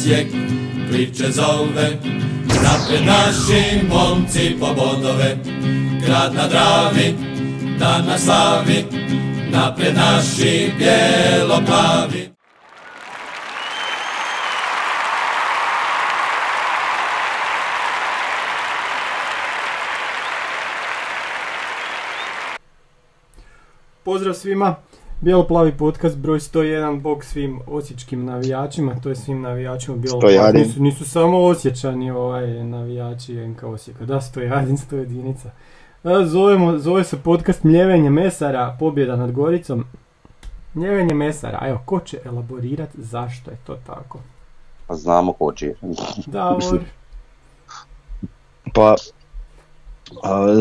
Osijek priče zove. Napred naši momci po bodove, grad na Dravi, dan na slavi. Napred naši bijelo-plavi. Pozdrav svima, Bijelo-plavi podcast broj 101, bog svim osječkim navijačima, to je svim navijačima Bijelo-plavi, nisu, nisu samo osjećani ovaj, navijači NK Osijeka, da 101, 100 jedinica. Zovemo, zove se podcast Mljevenje mesara, pobjeda nad Goricom. Mljevenje mesara, evo, ko će elaborirati zašto je to tako? Pa znamo ko će. Davor. Pa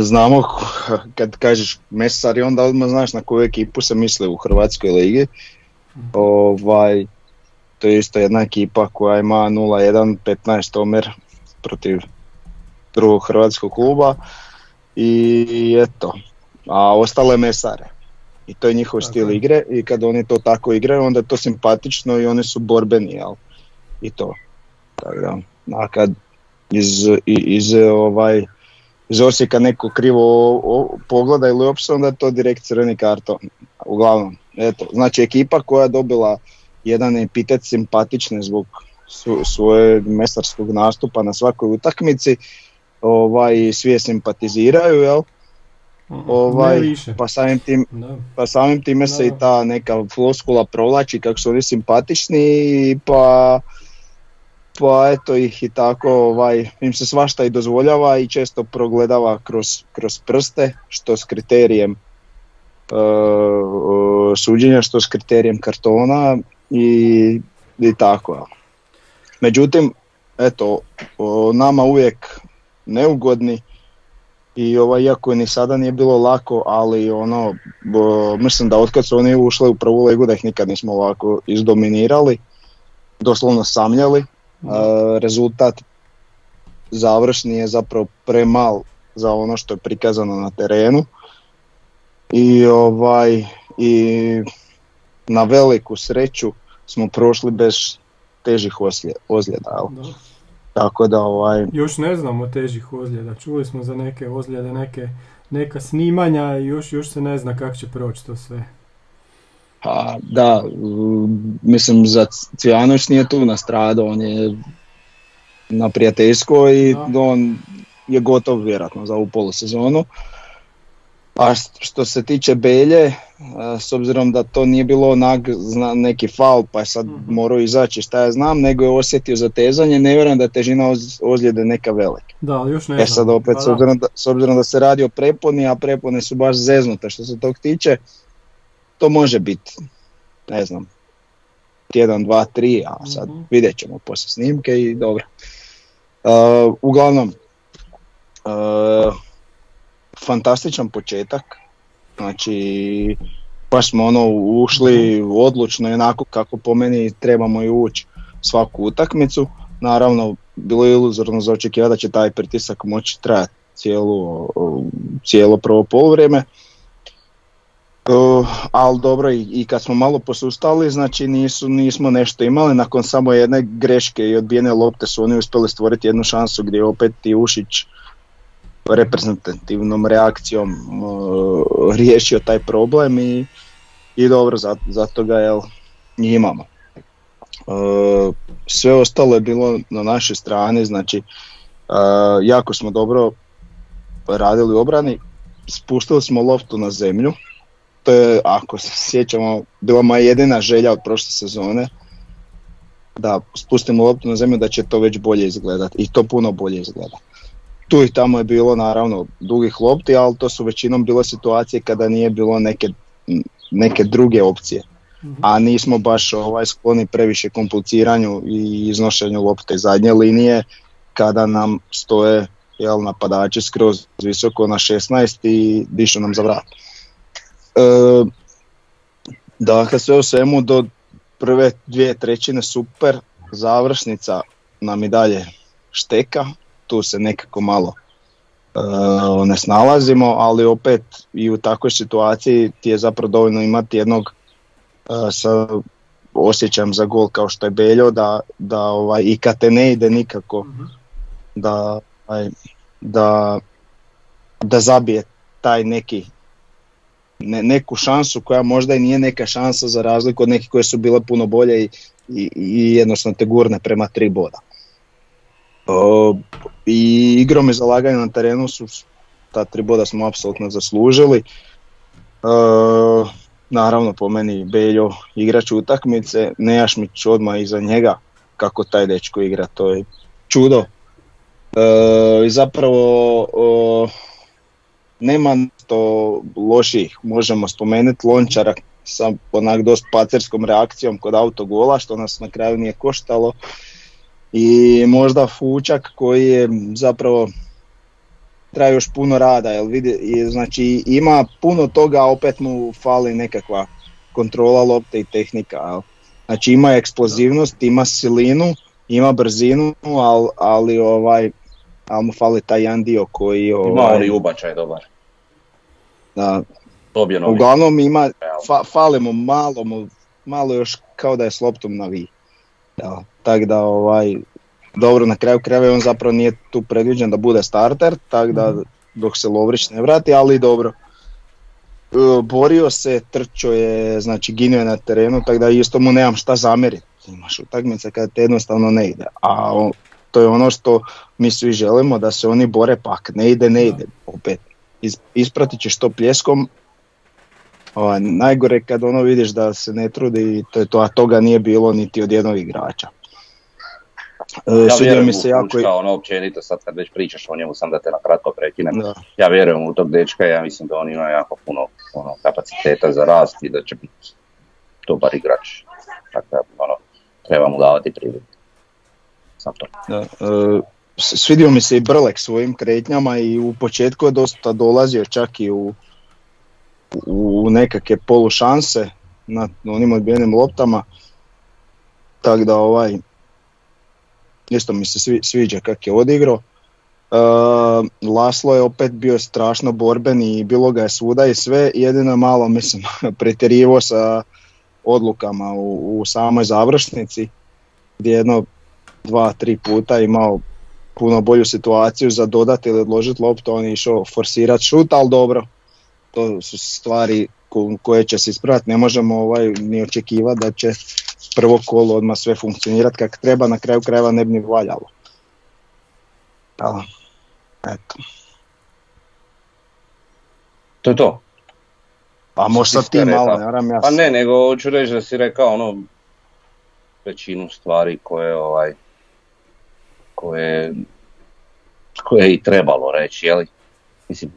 znamo kad kažeš mesari onda odmah znaš na koju ekipu se misli u Hrvatskoj ligi. Ovaj, to je isto jedna ekipa koja ima 0-1, 15 omer protiv drugog hrvatskog kluba i eto, a ostale mesare. I to je njihov stil igre i kad oni to tako igraju onda je to simpatično i oni su borbeni, jel? I to. Tako da, a kad iz, iz ovaj, iz Osijeka neko krivo o, pogleda ili uopće onda je to direkt crveni karton. Uglavnom, eto, znači ekipa koja je dobila jedan epitet simpatične zbog svojeg mesarskog nastupa na svakoj utakmici, ovaj, svi je simpatiziraju, jel? Ovaj, pa samim, tim, pa samim time se i ta neka floskula provlači kako su oni simpatični pa pa eto ih i tako ovaj, im se svašta i dozvoljava i često progledava kroz, kroz prste što s kriterijem uh, suđenja, što s kriterijem kartona i, i tako. Međutim, eto, nama uvijek neugodni i ovaj, iako ni sada nije bilo lako, ali ono, mislim da otkad su oni ušli u prvu ligu da ih nikad nismo ovako izdominirali, doslovno samljali rezultat završni je zapravo premal za ono što je prikazano na terenu i ovaj i na veliku sreću smo prošli bez težih ozljeda. Tako da ovaj... Još ne znamo težih ozljeda, čuli smo za neke ozljede, neke, neka snimanja i još, još se ne zna kako će proći to sve. Pa da, mislim za Cvjanović nije tu nastradao, on je na prijateljsko i on je gotov vjerojatno za ovu polusezonu. A što se tiče Belje, s obzirom da to nije bilo onak neki faul pa je sad mm morao izaći šta ja znam, nego je osjetio zatezanje, ne vjerujem da je težina ozljede neka velika. Da, još ne E sad opet, pa s obzirom, da, s obzirom da se radi o preponi, a prepone su baš zeznute što se tog tiče, to može biti, ne znam, tjedan, dva, tri, a sad mm vidjet ćemo poslije snimke i dobro. Uh, uglavnom, uh, fantastičan početak, znači baš smo ono ušli odlučno onako kako po meni trebamo i ući svaku utakmicu. Naravno, bilo je iluzorno za očekivati da će taj pritisak moći trajati cijelo, cijelo prvo poluvrijeme. Uh, ali dobro i, kad smo malo posustali, znači nisu, nismo nešto imali, nakon samo jedne greške i odbijene lopte su oni uspjeli stvoriti jednu šansu gdje opet i Ušić reprezentativnom reakcijom uh, riješio taj problem i, i dobro, zato, zato ga jel, imamo. Uh, sve ostalo je bilo na našoj strani, znači jako smo dobro radili u obrani, spustili smo loptu na zemlju, to je, ako se sjećamo, bila moja jedina želja od prošle sezone da spustimo loptu na zemlju da će to već bolje izgledati i to puno bolje izgleda. Tu i tamo je bilo naravno dugih lopti, ali to su većinom bile situacije kada nije bilo neke, neke druge opcije. Mhm. A nismo baš ovaj skloni previše kompliciranju i iznošenju lopte zadnje linije kada nam stoje jel, napadači skroz visoko na 16 i dišu nam za vrat. E, dakle, sve u svemu do prve dvije trećine super, završnica nam i dalje šteka, tu se nekako malo e, ne snalazimo, ali opet i u takvoj situaciji ti je zapravo dovoljno imati jednog sa osjećam za gol kao što je Beljo da, da ovaj, i kad te ne ide nikako mhm. da, ovaj, da, da zabije taj neki ne, neku šansu koja možda i nije neka šansa za razliku od nekih koje su bile puno bolje i, i, i jednostavno te gurne prema tri boda. I igrom i zalaganje na terenu su ta tri boda smo apsolutno zaslužili. naravno po meni Beljo igrač utakmice, Nejašmić odmah iza njega kako taj dečko igra, to je čudo. I zapravo nema to loših, možemo spomenuti Lončara sa onak dost pacerskom reakcijom kod autogola što nas na kraju nije koštalo. I možda Fučak koji je zapravo traje još puno rada jer vidi, znači ima puno toga opet mu fali nekakva kontrola lopte i tehnika znači ima eksplozivnost, ima silinu ima brzinu ali, ali ovaj ali mu fali taj jedan dio koji... Ovaj, ima on i ubačaj dobar. Da, uglavnom ima, fa, fali mu malo, mu, malo još kao da je s loptom na vi. Da, tako da ovaj, dobro na kraju krajeva on zapravo nije tu predviđen da bude starter, tako da mhm. dok se Lovrić ne vrati, ali dobro. E, borio se, trčao je, znači ginio je na terenu, tako da isto mu nemam šta zamjeriti. Imaš utakmice kada te jednostavno ne ide. A to je ono što mi svi želimo, da se oni bore, pak ne ide, ne ide. Opet, ispratit ćeš to pljeskom, ovaj, najgore kad ono vidiš da se ne trudi, to je to, a toga nije bilo niti od jednog igrača. E, ja vjerujem mi se jako... ono općenito, sad kad već pričaš o njemu, sam da te na kratko prekinem. Ja vjerujem u tog dečka, ja mislim da on ima jako puno ono, kapaciteta za rast i da će biti dobar igrač. Tako da, ono, treba mu davati priliku. Da, e, svidio mi se i Brlek svojim kretnjama i u početku je dosta dolazio čak i u, u nekakve polušanse na onim odbijenim loptama. Tako da ovaj, isto mi se sviđa kak je odigrao. Uh, Laslo je opet bio strašno borben i bilo ga je svuda i sve, jedino malo mislim pretjerivo sa odlukama u, u samoj završnici gdje jedno dva, tri puta imao puno bolju situaciju za dodati ili odložiti loptu, on je išao forsirati šut, ali dobro, to su stvari koje će se ispraviti, ne možemo ovaj, ni očekivati da će prvo kolo odmah sve funkcionirati kako treba, na kraju krajeva ne bi ni valjalo. Da, eto. To je to. Pa možda ti malo, ne ja. Pa ne, nego hoću reći da si rekao ono većinu stvari koje ovaj koje, koje je i trebalo reći, jeli? Mislim,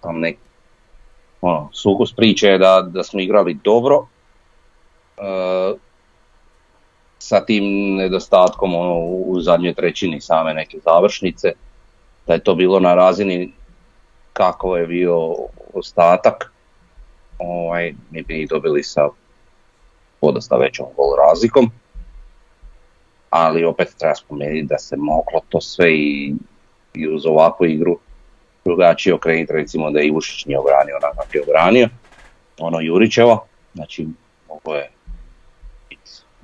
tam nek, ono, sukus priče je da, da smo igrali dobro, uh, sa tim nedostatkom ono, u zadnjoj trećini same neke završnice, da je to bilo na razini kako je bio ostatak, ovaj, mi bi dobili sa podosta većom gol razlikom ali opet treba spomenuti da se moglo to sve i, i uz ovakvu igru drugačije okrenuti, recimo da je Ivušić nije obranio onako je obranio, ono Jurićevo, znači moglo je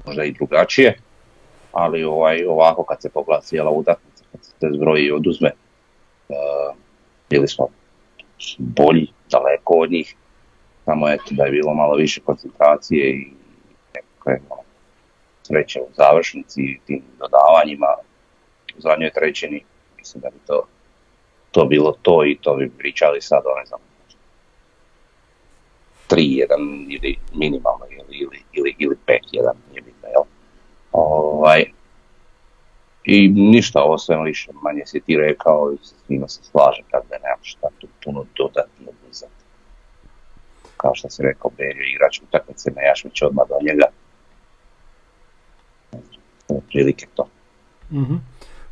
možda i drugačije, ali ovaj, ovako kad se pogleda cijela utakmica, kad se te zbroji i oduzme, uh, bili smo bolji, daleko od njih, samo eto da je bilo malo više koncentracije i nekakve ono, sreće u završnici i tim dodavanjima u zadnjoj trećini. Mislim da bi to, to bilo to i to bi pričali sad o ne znam 3-1 ili minimalno ili, ili, ili, ili 5-1 nije bitno, jel? Ovaj, I ništa, ovo sve više manje si ti rekao i s njima se slažem, tako da nemam šta tu puno dodatno uzeti. Kao što si rekao, Berjo igrač utakmice, Jašmić odmah do njega, otprilike to. mm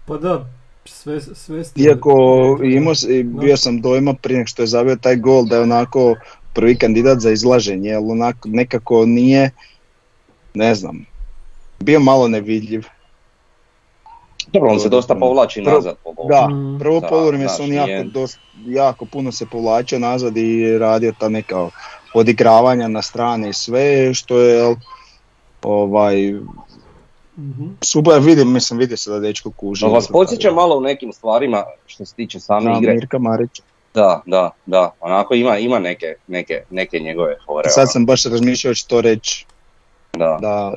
Pa da, sve, sve Iako imao, bio sam dojma prije nego što je zavio taj gol da je onako prvi kandidat za izlaženje, jer onako nekako nije, ne znam, bio malo nevidljiv. Dobro, on se dosta povlači nazad. Po da, mm. prvo polovrime se on jako, jako puno se povlačio nazad i radio ta neka podigravanja na strane i sve što je ovaj mm super vidim, mislim vidi se da dečko kuži. No, vas podsjeća malo u nekim stvarima što se tiče same igre. Mirka Marića. Da, da, da, onako ima, ima neke, neke, neke njegove fore. Sad sam baš razmišljao što to reći. Da. Da,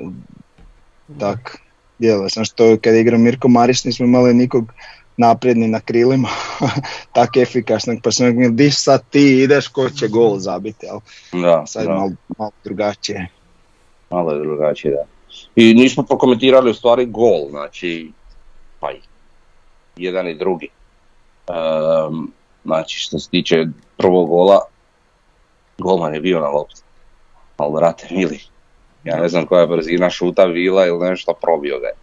tak, djelo sam što kad igra Mirko Marić nismo imali nikog napredni na krilima, tako efikasnog, pa sam rekao, di sad ti ideš, ko će gol zabiti, ali da, sad da. Malo, malo drugačije. Malo je drugačije, da. I nismo prokomentirali u stvari gol, znači, pa jedan i drugi. Um, znači, što se tiče prvog gola, golman je bio na lopti. Ali, vrate, mili, ja ne znam koja je brzina šuta bila ili nešto probio ga je.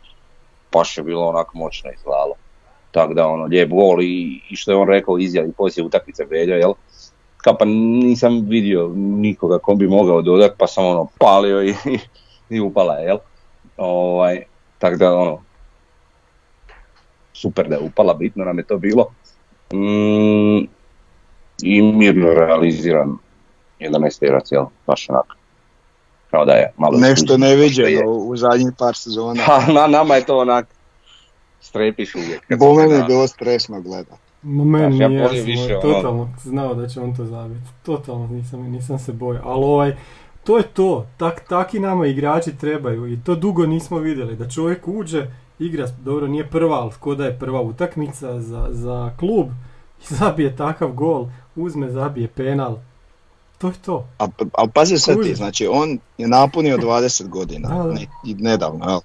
Baš je bilo onako moćno izgledalo. Tako da ono, lijep gol i, i što je on rekao izjavi poslije utakmice Belja, jel? Ka pa nisam vidio nikoga ko bi mogao dodat, pa sam ono palio i, i upala je, jel? Ovaj, tako da ono, super da je upala, bitno nam je to bilo. Mm, I mirno realiziran 11 terac, jel? Baš onako. Kao da je malo... Nešto neviđeno u zadnjih par sezona. Pa na nama je to onak strepiš uvijek. Po meni je bilo stresno gledat. Meni ja nije, više, ono... totalno znao da će on to zabiti. Totalno nisam, nisam se bojao. Ali ovaj, to je to. Tak, taki nama igrači trebaju i to dugo nismo vidjeli. Da čovjek uđe, igra, dobro nije prva, ali ko da je prva utakmica za, za klub i zabije takav gol, uzme, zabije penal. To je to. A, ali pazi sad ti, znači on je napunio 20 godina, da, da. Ne, nedavno, jel?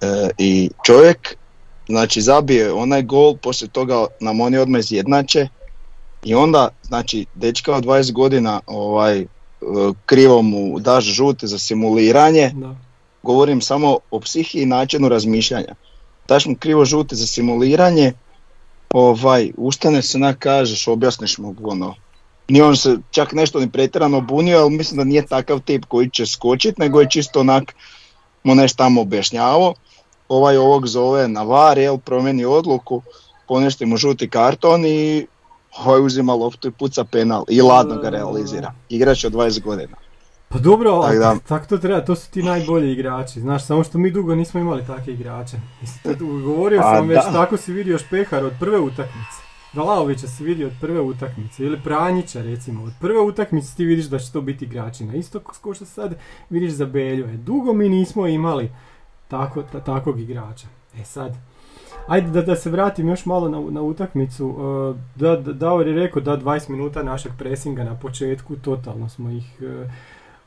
E, I čovjek, znači zabije onaj gol, poslije toga nam oni odmah izjednače i onda, znači, dečka od 20 godina ovaj, krivo mu daš žute za simuliranje, da. govorim samo o psihi i načinu razmišljanja. Daš mu krivo žute za simuliranje, ovaj, ustane se na kažeš, objasniš mu ono, nije on se čak nešto ni pretjerano bunio, ali mislim da nije takav tip koji će skočiti, nego je čisto onak mu nešto tamo objašnjavao. Ovaj ovog zove na var, jel, promijeni odluku, ponešti mu žuti karton i ovaj uzima loptu i puca penal i ladno ga realizira. Igrač od 20 godina. Pa dobro, ali tak, tak to treba, to su ti najbolji igrači, znaš, samo što mi dugo nismo imali takve igrače. Govorio sam A, već, tako si vidio Špehar od prve utakmice. Vlaovića si vidio od prve utakmice, ili Pranjića recimo, od prve utakmice ti vidiš da će to biti igračina. Isto kao što sad vidiš za Belju. E, dugo mi nismo imali tako, ta, takvog igrača. E sad, ajde da, da se vratim još malo na, na utakmicu. Uh, da, da, Davor je rekao da 20 minuta našeg presinga na početku, totalno smo ih uh,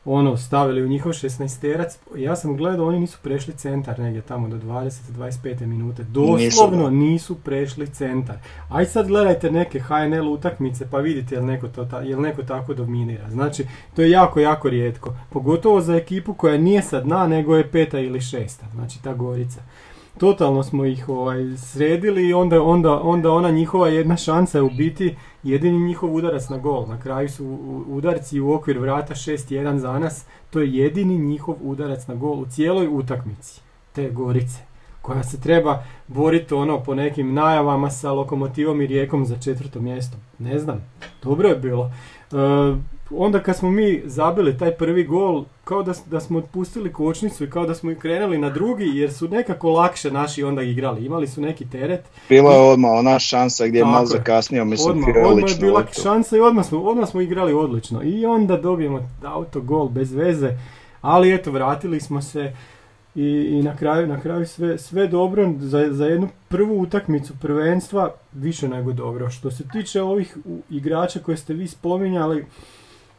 ono stavili u njihov 16-terac. Ja sam gledao, oni nisu prešli centar negdje tamo do 20-25 minute. Doslovno nisu prešli centar. Aj sad gledajte neke HNL utakmice pa vidite jel neko, to ta, jel neko tako dominira. Znači, to je jako, jako rijetko. Pogotovo za ekipu koja nije sad dna, nego je peta ili šesta. Znači, ta Gorica totalno smo ih ovaj, sredili i onda, onda, onda ona njihova jedna šansa je u biti jedini njihov udarac na gol. Na kraju su udarci u okvir vrata 6-1 za nas. To je jedini njihov udarac na gol u cijeloj utakmici te Gorice koja se treba boriti ono po nekim najavama sa lokomotivom i rijekom za četvrto mjesto. Ne znam, dobro je bilo. E, onda kad smo mi zabili taj prvi gol, kao da, da smo otpustili kočnicu i kao da smo krenuli na drugi, jer su nekako lakše naši onda igrali. Imali su neki teret. Bila je odmah ona šansa gdje je malo zakasnio, mislim, odmah, odmah je bila šansa i odmah smo, odmah smo igrali odlično. I onda dobijemo autogol bez veze, ali eto, vratili smo se i, i na kraju, na kraju sve, sve dobro za, za jednu prvu utakmicu prvenstva više nego dobro. Što se tiče ovih igrača koje ste vi spominjali,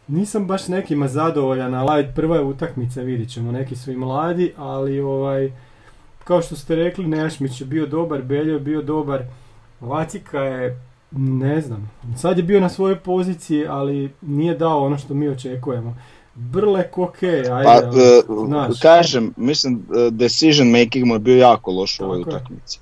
nisam baš nekima zadovoljan, ali prva je utakmica, vidit ćemo, neki su i mladi, ali ovaj, kao što ste rekli, Nešmić je bio dobar, Beljo je bio dobar, Lacika je, ne znam, sad je bio na svojoj poziciji, ali nije dao ono što mi očekujemo. Brlek ok, ajde, pa, uh, znaš. Kažem, mislim, decision making mu je bio jako loš u ovoj utakmici.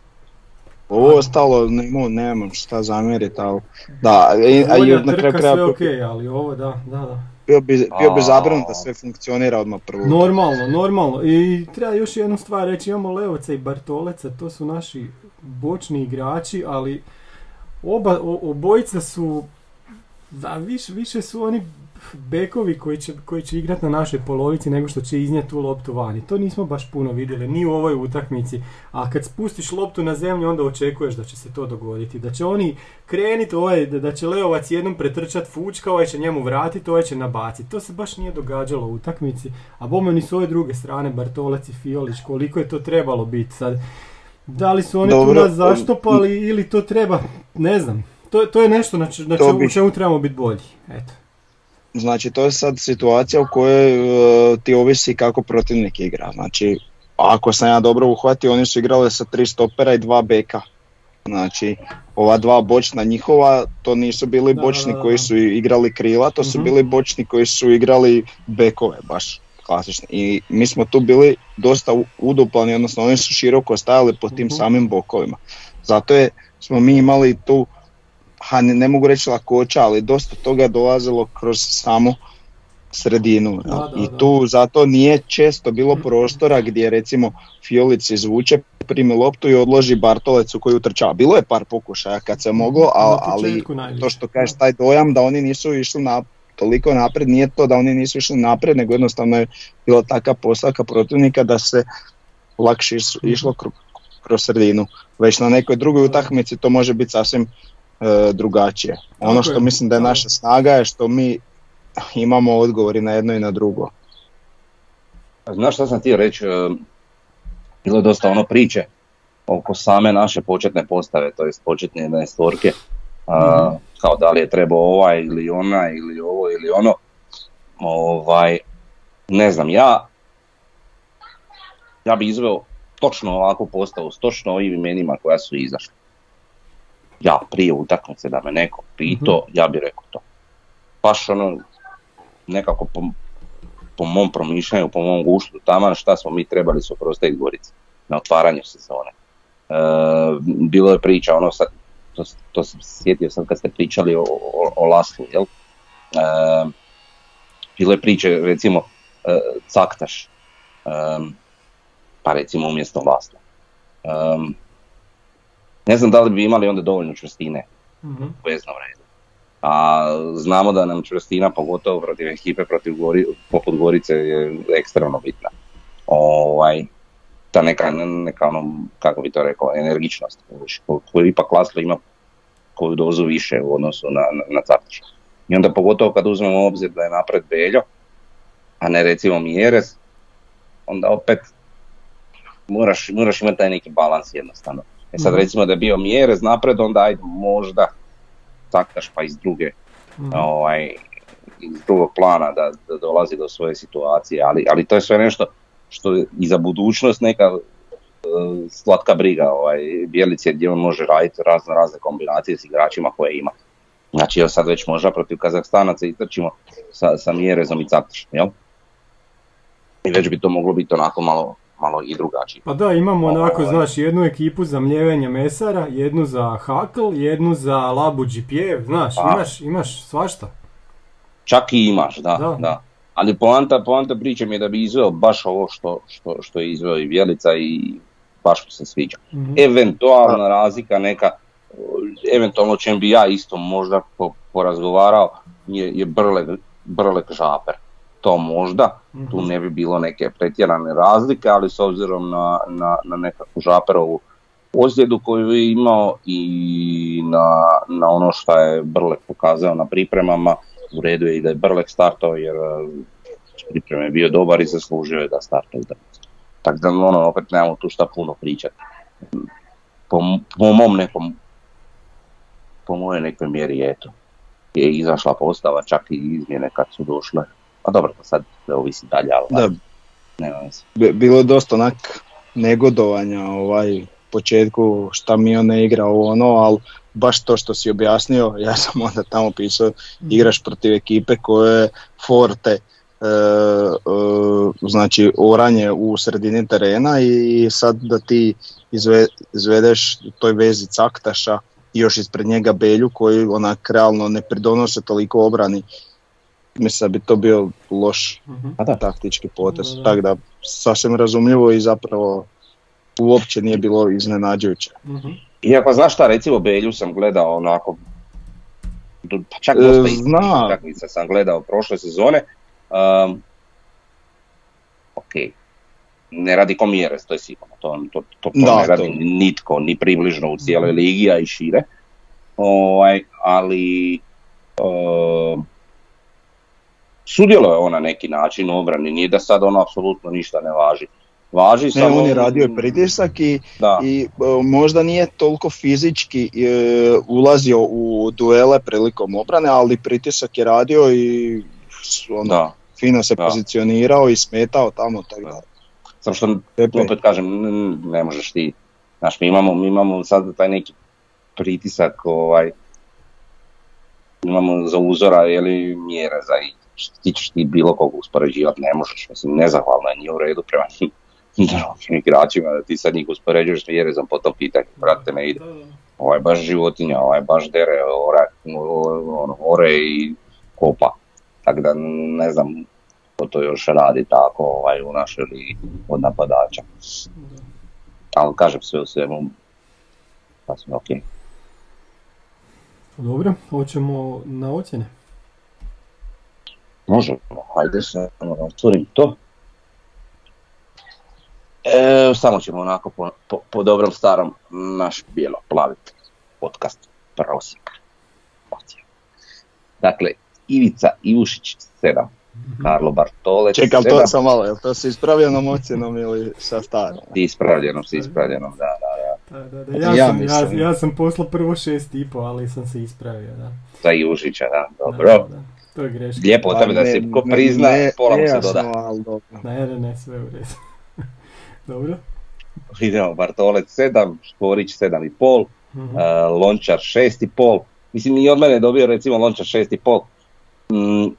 Ovo ostalo, nemam, nemam šta zamjeriti, ali da, a i na kraju kraja... sve ok, ali ovo da, da, da. Bio bi, bio bi zabran da sve funkcionira odmah prvo. Normalno, normalno. I treba još jednu stvar reći, imamo Leoca i Bartoleca, to su naši bočni igrači, ali oba, obojica su, da, više, više su oni bekovi koji će, koji će igrati na našoj polovici nego što će iznijeti tu loptu vani. To nismo baš puno vidjeli, ni u ovoj utakmici. A kad spustiš loptu na zemlju, onda očekuješ da će se to dogoditi. Da će oni krenuti, ovaj, da će Leovac jednom pretrčati fučka, ovaj će njemu vratiti, ovaj će nabaciti. To se baš nije događalo u utakmici. A bome ni s ove druge strane, Bartolac i Fiolić, koliko je to trebalo biti sad. Da li su oni Dobro. tu nas zaštopali ili to treba, ne znam. To, to je nešto na, na čemu, čemu trebamo biti bolji. Eto. Znači to je sad situacija u kojoj uh, ti ovisi kako protivnik igra. Znači ako sam ja dobro uhvatio, oni su igrali sa tri stopera i dva beka. Znači ova dva bočna njihova, to nisu bili bočni koji su igrali krila, to su mhm. bili bočni koji su igrali bekove baš klasični. I mi smo tu bili dosta uduplani, odnosno oni su široko stajali po tim mhm. samim bokovima. Zato je, smo mi imali tu ha, ne, ne mogu reći lakoća, ali dosta toga dolazilo kroz samu sredinu. I tu zato nije često bilo mm. prostora gdje recimo Fiolic izvuče, primi loptu i odloži Bartolecu koji utrčava. Bilo je par pokušaja kad se moglo, ali to što kažeš taj dojam da oni nisu išli na toliko napred, nije to da oni nisu išli napred, nego jednostavno je bila taka postavka protivnika da se lakše išlo kroz sredinu. Već na nekoj drugoj utakmici to može biti sasvim drugačije. Ono što mislim da je naša snaga je što mi imamo odgovori na jedno i na drugo. Znaš što sam htio reći, e, bilo je dosta ono priče oko same naše početne postave, to jest početne jedne stvorke, mm kao da li je trebao ovaj ili ona ili ovo ili ono. Ovaj, ne znam, ja ja bi izveo točno ovakvu postavu s točno ovim imenima koja su izašla ja prije utakmice da me neko pitao, mm ja bih rekao to. Baš ono, nekako po, po mom promišljanju, po mom guštu, taman šta smo mi trebali su Prostate Gorici na otvaranju sezone. E, bilo je priča, ono sad, to, to sam sjetio sam kad ste pričali o, o, o Laslu, jel? E, bilo je priče, recimo, e, Caktaš, e, pa recimo umjesto Lasla. E, ne znam da li bi imali onda dovoljno čvrstine mm-hmm. u veznom redu. A znamo da nam čvrstina, pogotovo protiv ekipe protiv Gori, poput Gorice, je ekstremno bitna. Ovaj, ta neka, neka ono, kako bi to rekao, energičnost, koju ipak Laslo ima koju dozu više u odnosu na, na, na I onda pogotovo kad uzmemo u obzir da je napred Beljo, a ne recimo Mjeres, onda opet moraš, moraš imati taj neki balans jednostavno. E sad mhm. recimo da je bio Mjerez napred, onda ajde možda taktaš pa iz druge, mm ovaj, iz drugog plana da, da dolazi do svoje situacije, ali, ali to je sve nešto što je i za budućnost neka e, slatka briga ovaj, Bjelice gdje on može raditi razne razne kombinacije s igračima koje ima. Znači evo sad već možda protiv Kazahstanaca istrčimo sa, sa Mjerezom i Caktaš, jel? I već bi to moglo biti onako malo malo i drugačiji. Pa da, imamo onako, ovaj. znaš, jednu ekipu za mljevenje mesara, jednu za hakl, jednu za labuđi pjev, znaš, pa. imaš, imaš svašta. Čak i imaš, da, da. Ali poanta, poanta priče mi je da bi izveo baš ovo što, što, što je izveo i Vjelica i baš mi se sviđa. mm Eventualna razlika neka, eventualno čem bi ja isto možda porazgovarao je, je Brlek, Brlek Žaper to možda, tu mhm. ne bi bilo neke pretjerane razlike, ali s obzirom na, na, na nekakvu žaperovu ozljedu koju je imao i na, na ono što je Brlek pokazao na pripremama, u redu je i da je Brlek startao jer e, pripreme je bio dobar i zaslužio je da starta Tako da ono, opet nemamo tu šta puno pričati. Po, po mom nekom, po mojoj nekoj mjeri eto, je izašla postava, čak i izmjene kad su došle pa dobro, to sad ovisi dalje, ali da. nema Bilo je dosta onak negodovanja ovaj početku šta mi on ne igra ovo ono, ali baš to što si objasnio, ja sam onda tamo pisao igraš protiv ekipe koje je forte, e, e, znači oranje u sredini terena i sad da ti izve, izvedeš toj vezi caktaša i još ispred njega Belju koji onak realno ne pridonose toliko obrani mislim da bi to bio loš uh taktički potez. Tako da sasvim razumljivo i zapravo uopće nije bilo iznenađujuće. uh Iako znaš šta, recimo Belju sam gledao onako pa čak dosta utakmica sam gledao prošle sezone. Um, ok, ne radi Komjeres, to je sigurno, to, to, to, to ne radi nitko, ni približno u cijeloj ligi, a i šire. Ovaj, ali uh, sudjelo je on na neki način u obrani, nije da sad ono apsolutno ništa ne važi. Važi ne, on je radio pritisak i, i e, možda nije toliko fizički e, ulazio u duele prilikom obrane, ali pritisak je radio i ono, da. fino se pozicionirao i smetao tamo. Tako da. Samo što, opet kažem, ne možeš ti, znaš, mi imamo, mi imamo sad taj neki pritisak, ovaj, imamo za uzora, li mjere za i ti ćeš ti bilo koga uspoređivati, ne možeš, mislim, nezahvalno je nije u redu prema njim drugim igračima, da ti sad njih uspoređuješ s Mjerezom po tom pitanju, brate, ne ide. Ovaj baš životinja, ovaj baš dere, ore, ono, ore i kopa. Tako da ne znam ko to još radi tako ovaj, u našoj ligi od napadača. Ali kažem sve u svemu, sasvim ok. Dobro, hoćemo na ocjene. Možemo, hajde se, otvorim to. E, samo ćemo onako po, po, po dobrom starom naš bijelo plavi podcast prosjek. Dakle, Ivica Ivušić 7, mhm. Karlo Bartolec Čekam, to sam malo, je to s ispravljenom ocjenom ili sa starom? Ispravljenom, s ispravljenom, da, da, da. da, da. Ja, ja, sam, ja, ja, sam poslao prvo šest i po, ali sam se ispravio, da. Za Ivušića, da, dobro. Da, da, To je greška. Lijepo od tebe da se ko prizna, pola mu se doda. Ne, ne, ne, sve u redu. Dobro. Idemo, Bartolec 7, Škorić 7,5, mm-hmm. uh, Lončar 6,5. Mislim, i od mene dobio recimo Lončar 6,5. Mm,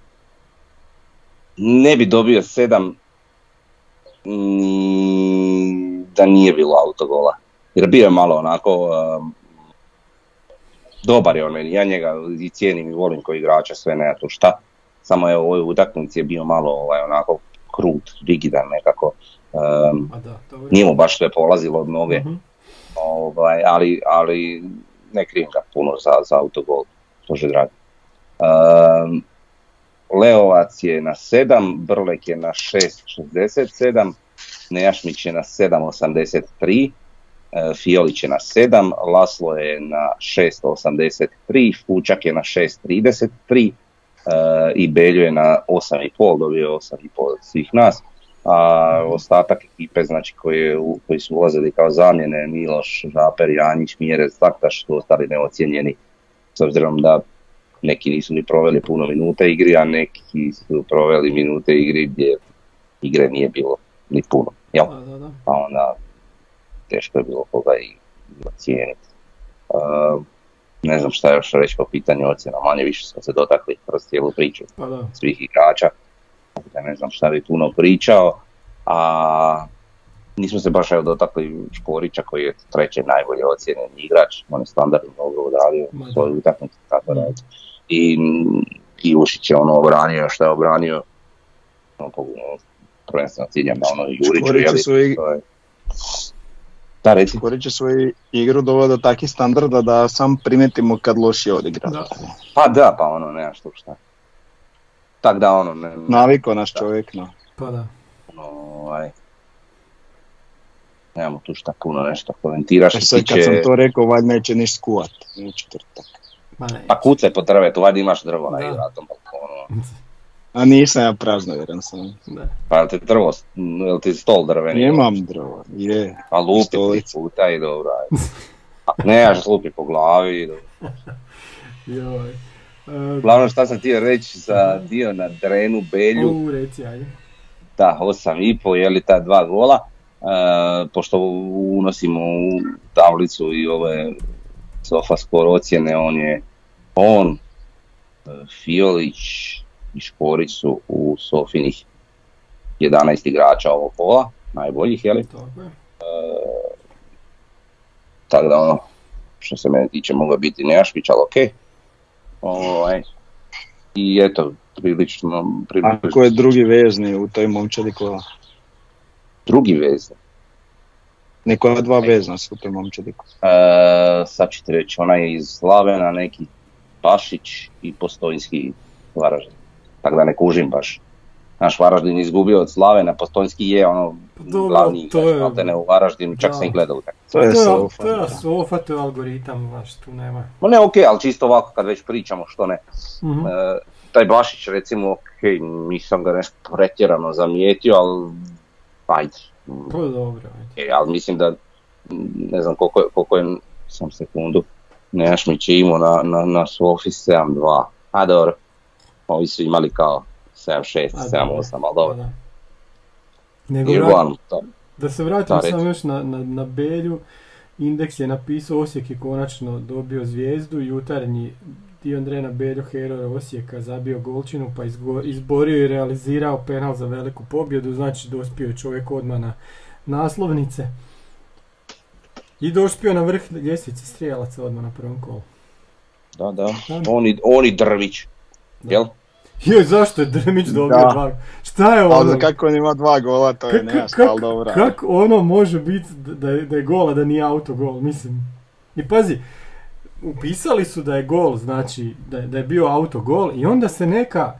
ne bi dobio 7 mm, da nije bilo autogola. Jer bio je malo onako, um, dobar je on meni, ja njega i cijenim i volim koji igrača, sve ne tu šta. Samo je u ovoj utakmici je bio malo ovaj, onako krut, rigidan nekako. Um, nije mu baš sve polazilo od noge, uh ovaj, ali, ali ne krijem ga puno za, za autogol, že dragi. Um, Leovac je na 7, Brlek je na 6.67, Nejašmić je na 7.83, e, Fiolić je na 7, Laslo je na 6.83, Fučak je na 6.33 e, i Beljo je na 8.5, dobio 8.5 svih nas a ostatak ekipe znači koji, koji su ulazili kao zamjene Miloš, Žaper, Janjić, Mjerez, Taktaš su ostali neocijenjeni s obzirom da neki nisu ni proveli puno minute igri, a neki su proveli minute igri gdje igre nije bilo ni puno. Jel? Pa onda teško je bilo koga i ocijeniti. Uh, ne znam šta još reći po pitanju ocjena, manje više smo se dotakli kroz cijelu priču pa svih igrača. Da ne znam šta bi puno pričao, a nismo se baš evo dotakli Škorića koji je treći najbolje ocijenjen igrač, on je standardno dobro odradio svoju utakmicu, tako da I, i Ušić je ono obranio što je obranio, ono, prvenstveno ciljam na ono Juriću, Svoj... Da, reci. Škorić je svoju igru doveo do takvih standarda da sam primetimo kad loši odigra. Pa da, pa ono, nema što šta. Tak da ono... Ne, Naviko naš čovjek, no. Pa da. No, ovaj, nemamo tu šta puno nešto komentiraš. E sad kad sam to rekao, valjda neće ni skuvat u četvrtak. Pa kucaj po drvetu, valjda imaš drvo na tom balkonu. A nisam ja prazno vjeran sam. Pa ti drvo, jel ti stol drveni? Nemam drvo, je. Pa lupi puta i dobro. Ne, ja lupi po glavi. Joj. Glavno šta sam htio reći za dio na Drenu, Belju. U, reci, ajde. Da, osam i po, je li ta dva gola. E, pošto unosimo u tablicu i ove sofa skor ocjene, on je on, e, Fiolić i Škorić su u Sofinih 11 igrača ovog kola, najboljih, je li? Tako je. E, tako da ono, što se mene tiče, mogao biti Nejašvić, ali okej. Okay. Ovaj, I eto, prilično... prilično... A ko je drugi vezni u toj momčadi kola? Drugi vezni? Neko dva vezna su u toj momčadi e, sad ćete reći, ona je iz Slavena neki, Bašić i Postojnski Varaždin. Tako da ne kužim baš. Naš Varaždin izgubio od Slavena, Postojnski je ono Dobro, glavni to je... ne u Varaždinu, čak sam i gledao To je sofa. To je sofa, to je algoritam, baš tu nema. Ma ne, okej, okay, ali čisto ovako kad već pričamo, što ne. mm E, taj Bašić recimo, okej, okay, nisam ga nešto pretjerano zamijetio, ali ajde. To je dobro. Ajde. E, ali mislim da, ne znam koliko, koliko je, sam sekundu, Nejašmić je imao na, na, na Sofi 7-2. A dobro, ovi su imali kao 7-6, 7-8, ali dobro. Nego vrat, da se vratimo samo još na, na, na Belju, Indeks je napisao Osijek je konačno dobio zvijezdu, jutarnji dio Andrena Beljo, heroj Osijeka, zabio golčinu pa izborio i realizirao penal za veliku pobjedu, znači dospio je čovjek odmah na naslovnice. I dospio na vrh ljestvice strijelaca odmah na prvom kolu. Da, da, oni, oni Drvić, jel? Joj, zašto je Drmić dobio da. dva? Šta je ono? Ali kako on ima dva gola, to je nejasno, ali dobro. Kako ono može biti da je, da je gola, da nije autogol, mislim. I pazi, upisali su da je gol, znači da je, da je bio autogol i onda se neka,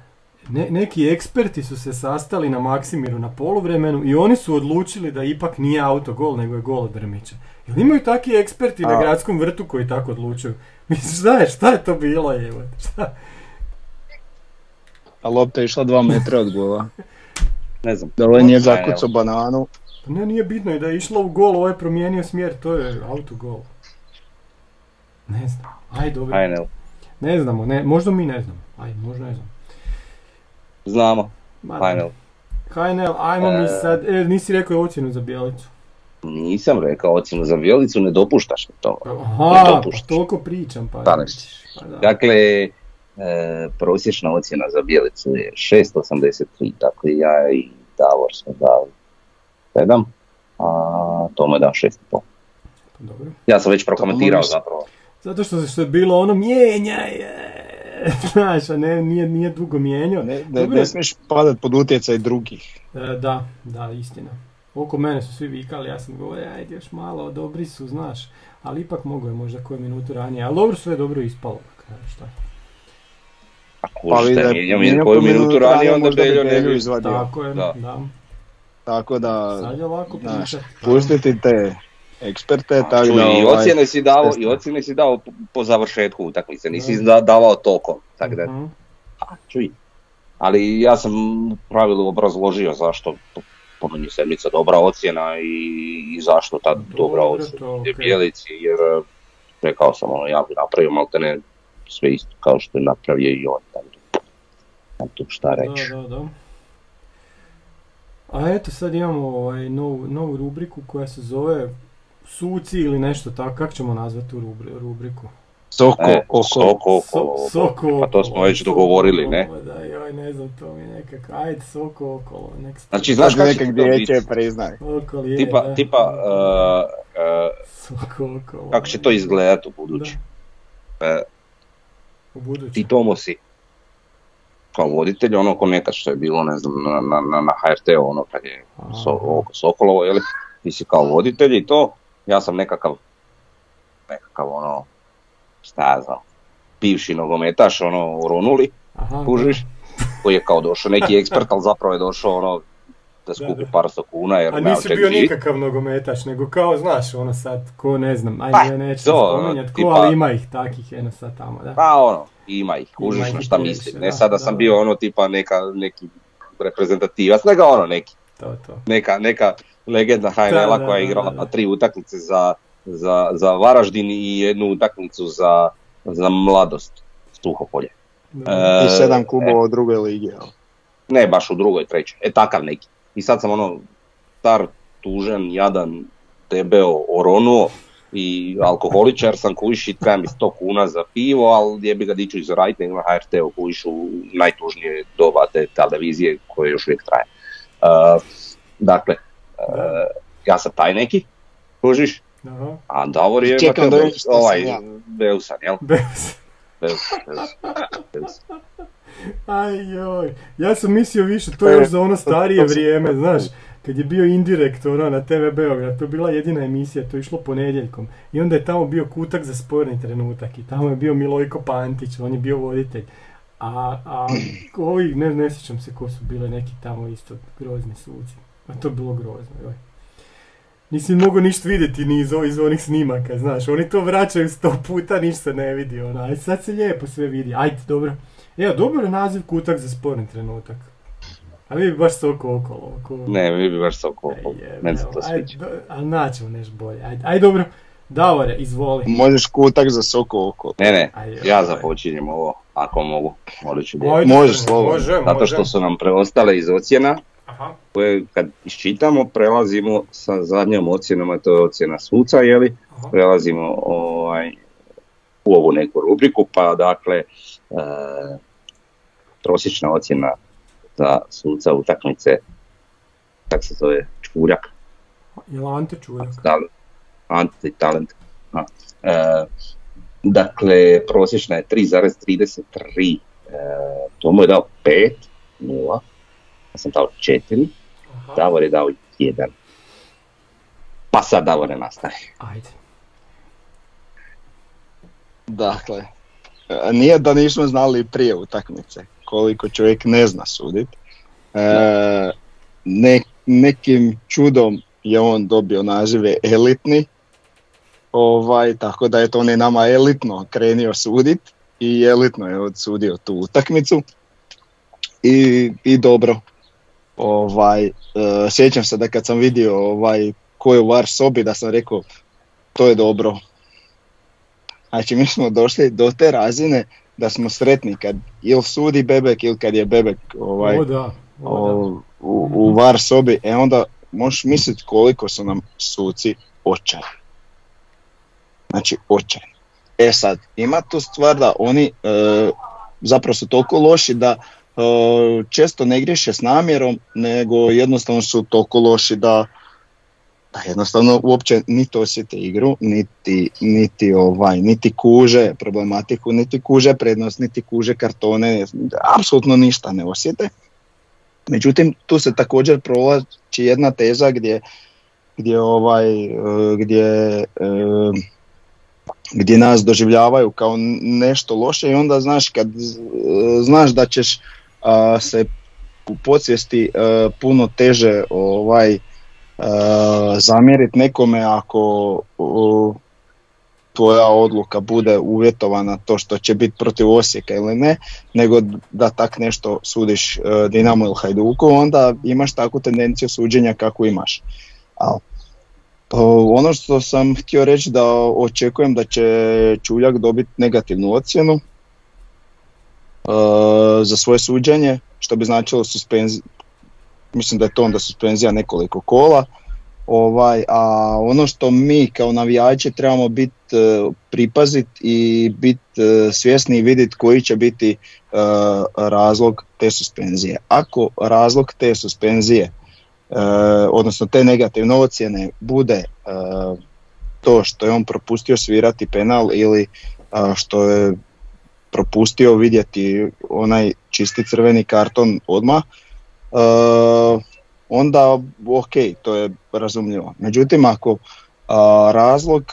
ne, neki eksperti su se sastali na Maksimiru na poluvremenu i oni su odlučili da ipak nije autogol, nego je gol od Drmića. Jel imaju takvi eksperti A. na gradskom vrtu koji tako odlučuju? Mislim, šta je, šta je to bilo, evo, šta? A lopta je išla dva metra od gola. ne znam. Da li nije zakucao bananu? Pa ne, nije bitno i da je išla u gol, ovo je promijenio smjer, to je autogol. Ne znam, aj dobro. HNL. Ne znamo, ne, možda mi ne znamo, aj, možda ne znam. Znamo, HNL. HNL, ajmo mi e. sad, e, nisi rekao ocjenu za Bijelicu. Nisam rekao ocjenu za Bijelicu, ne dopuštaš to. Aha, pa toliko pričam, pa. pa dakle, E, prosječna ocjena za Bijelicu je 683, dakle ja i Davor smo dali 7, a Tomo je 6,5. Dobro. Ja sam već prokomentirao zapravo. Zato što, što je bilo ono mijenjaj, znaš, a ne, nije, nije dugo mijenjao. Ne, ne, ne smiješ padat pod utjecaj drugih. E, da, da, istina. Oko mene su svi vikali, ja sam govorio, ajde još malo, dobri su, znaš, ali ipak mogu je možda koju minutu ranije, ali dobro sve dobro ispalo, šta. Pa da mijenjam koju minutu ranije, onda Beljo ne bi izvadio. Tako je, da. da. Tako da, Sad je ovako znaš, pustiti te eksperte, tako da... I ovaj, ocjene si dao, i ocjene si dao po, završetku utakmice, nisi da. davao toliko, tako da... Uh-huh. A, čuj. Ali ja sam u pravilu obrazložio zašto po meni sedmica dobra ocjena i, i zašto ta dobra ocjena je okay. Bjelici, jer rekao sam ono, ja bi napravio maltene sve isto kao što je napravio i on. Tam tu šta reći. Da, da, da. A eto sad imamo ovaj novu, novu rubriku koja se zove Suci ili nešto tako, kako ćemo nazvati tu rubriku? Soko, e, oko. Soko, oko. soko, Pa to smo već dogovorili, ne? Da, joj, ne znam, to mi nekako, ajde, soko okolo. Nek znači, znaš kako nekak djeće priznaj. Okolo je, tipa, da. Tipa, uh, uh, soko okolo. Kako će to izgledati u budući? Uh, u Ti Tomosi kao voditelj, ono ko nekad što je bilo, ne znam, na, na, na HRT-u, ono kad je so, Sokolovo, jel, ti si kao voditelj i to, ja sam nekakav, nekakav ono, šta ja znam, bivši nogometaš, ono, Ronuli, kužiš, koji je kao došao neki ekspert, ali zapravo je došao ono, da skupi par sto kuna. Jer A nisi bio nikakav nogometaš, nego kao, znaš, ono sad, ko ne znam, ajde, pa, neću spominjati ko, ali ima ih takih, jedno sad tamo, da. Pa ono, ima ih, kužiš na šta mislim. Ne sad da sam bio ono tipa neka, neki reprezentativac, nego ono neki. To, to. Neka, neka legenda HNL-a koja je igrala na tri utakmice za, za, za Varaždin i jednu utakmicu za, za mladost Suhopolje. E, I sedam klubova e, u drugoj ligi, Ne, baš u drugoj, trećoj. E takav neki. I sad sam ono star, tužan, jadan, debeo, oronuo i alkoholičar sam kujiš i trebam mi 100 kuna za pivo, ali je bi ga diću iz na HRT-u kujiš u najtužnije doba te televizije koje još uvijek traje. Uh, dakle, uh, ja sam taj neki, kužiš, a Davor je Čekam da ovaj, Beusan, jel? Beusan. Aj joj, ja sam mislio više, to je još za ono starije vrijeme, znaš, kad je bio indirektor ono, na TV Beograd, to je bila jedina emisija, to je išlo ponedjeljkom. I onda je tamo bio kutak za sporni trenutak i tamo je bio Milojko Pantić, on je bio voditelj. A, a ovi, ne, ne sjećam se ko su bile neki tamo isto grozni suci. A to je bilo grozno, joj. Nisi mogao ništa vidjeti ni iz, iz onih snimaka, znaš, oni to vraćaju sto puta, ništa ne vidi, ono, aj sad se lijepo sve vidi, ajde, dobro. Evo, dobro je naziv kutak za sporni trenutak. A vi bi baš oko okolo. Oko... Ne, vi bi baš oko okolo. Meni se to sviđa. Ali naćemo nešto bolje. Ajde, aj, dobro. Davore, izvoli. Možeš kutak za soko oko. Ne, ne, ja započinjem ovo, ako mogu. Molit ću Možeš slovo. Može, Zato što su nam preostale iz ocjena, Aha. koje kad iščitamo prelazimo sa zadnjom ocjenom, a to je ocjena suca, jeli? Aha. Prelazimo ovaj, u ovu neku rubriku, pa dakle, e, prosječna ocjena za suca utakmice, kako se zove, Čuljak. Ili Ante Čuljak? Ante Talent. A, e, dakle, prosječna je 3,33, e, to mu je dao 5, 0, ja sam dao 4, Aha. Davor je dao 1. Pa sad Davor ne nastaje. Ajde. Dakle, e, nije da nismo znali prije utakmice koliko čovjek ne zna sudit. E, ne, nekim čudom je on dobio nazive elitni, ovaj, tako da je to ne nama elitno krenio sudit i elitno je odsudio tu utakmicu i, i dobro. Ovaj, e, sjećam se da kad sam vidio ovaj, ko je u var sobi da sam rekao to je dobro. Znači mi smo došli do te razine da smo sretni kad ili sudi Bebek ili kad je Bebek ovaj, o da, o, u, u var sobi, e onda možeš misliti koliko su nam suci očajni. Znači očajni. E sad, ima tu stvar da oni e, zapravo su toliko loši da e, često ne griješe s namjerom, nego jednostavno su toliko loši da da jednostavno uopće niti osjete igru, niti, niti, ovaj, niti kuže problematiku, niti kuže prednost, niti kuže kartone, apsolutno ništa ne osjete. Međutim, tu se također provlači jedna teza gdje, gdje, ovaj, gdje, e, gdje nas doživljavaju kao nešto loše i onda znaš kad e, znaš da ćeš se u podsvijesti puno teže ovaj zamjeriti nekome ako tvoja odluka bude uvjetovana to što će biti protiv Osijeka ili ne, nego da tak nešto sudiš e, Dinamo ili Hajduku, onda imaš takvu tendenciju suđenja kako imaš. Al, ono što sam htio reći da očekujem da će Čuljak dobiti negativnu ocjenu za svoje suđenje, što bi značilo suspenziju, mislim da je to onda suspenzija nekoliko kola. Ovaj, a ono što mi kao navijači trebamo biti e, pripaziti i biti e, svjesni i vidjeti koji će biti e, razlog te suspenzije. Ako razlog te suspenzije, odnosno te negativne ocjene bude to što je on propustio svirati penal ili što je propustio vidjeti onaj čisti crveni karton odmah, onda ok, to je razumljivo. Međutim, ako razlog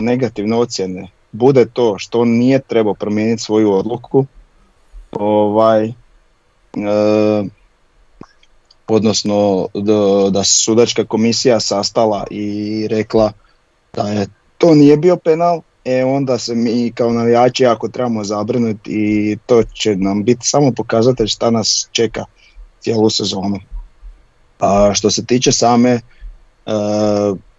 negativne ocjene bude to što on nije trebao promijeniti svoju odluku, ovaj, e, odnosno da, se sudačka komisija sastala i rekla da je to nije bio penal, e onda se mi kao navijači jako trebamo zabrinuti i to će nam biti samo pokazatelj šta nas čeka cijelu sezonu. A što se tiče same, e,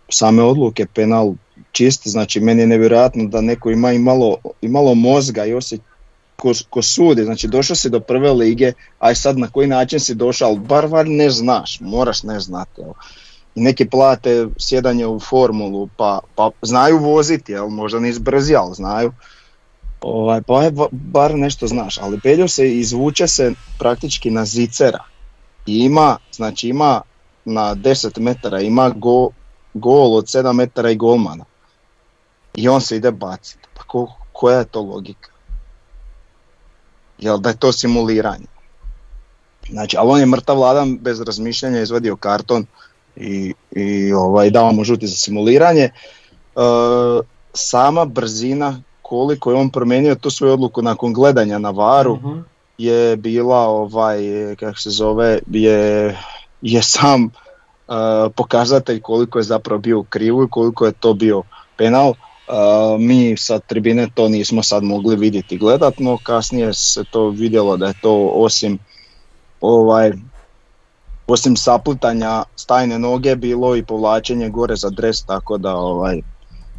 same odluke penal čist, znači meni je nevjerojatno da neko ima i malo, i malo mozga i osjeć, ko, ko sudi, znači došao si do prve lige, aj sad na koji način si došao, ali bar var ne znaš, moraš ne znati. I neki plate sjedanje u formulu, pa, pa znaju voziti, jel, možda nis brzi, ali znaju. Ovaj, pa je, bar nešto znaš, ali Beljo se izvuče se praktički na zicera ima, znači ima na 10 metara, ima go, gol od 7 metara i golmana. I on se ide baciti. Pa ko, koja je to logika? Jel da je to simuliranje? Znači, ali on je mrtav vladan bez razmišljanja izvadio karton i, i ovaj, dao mu žuti za simuliranje. E, sama brzina koliko je on promijenio tu svoju odluku nakon gledanja na varu mhm. Je bila ovaj kako se zove je, je sam uh, pokazatelj koliko je zapravo bio u krivu i koliko je to bio penal. Uh, mi sa tribine to nismo sad mogli vidjeti gledat, no kasnije se to vidjelo da je to osim ovaj osim saplitanja stajne noge bilo i povlačenje gore za dres, tako da ovaj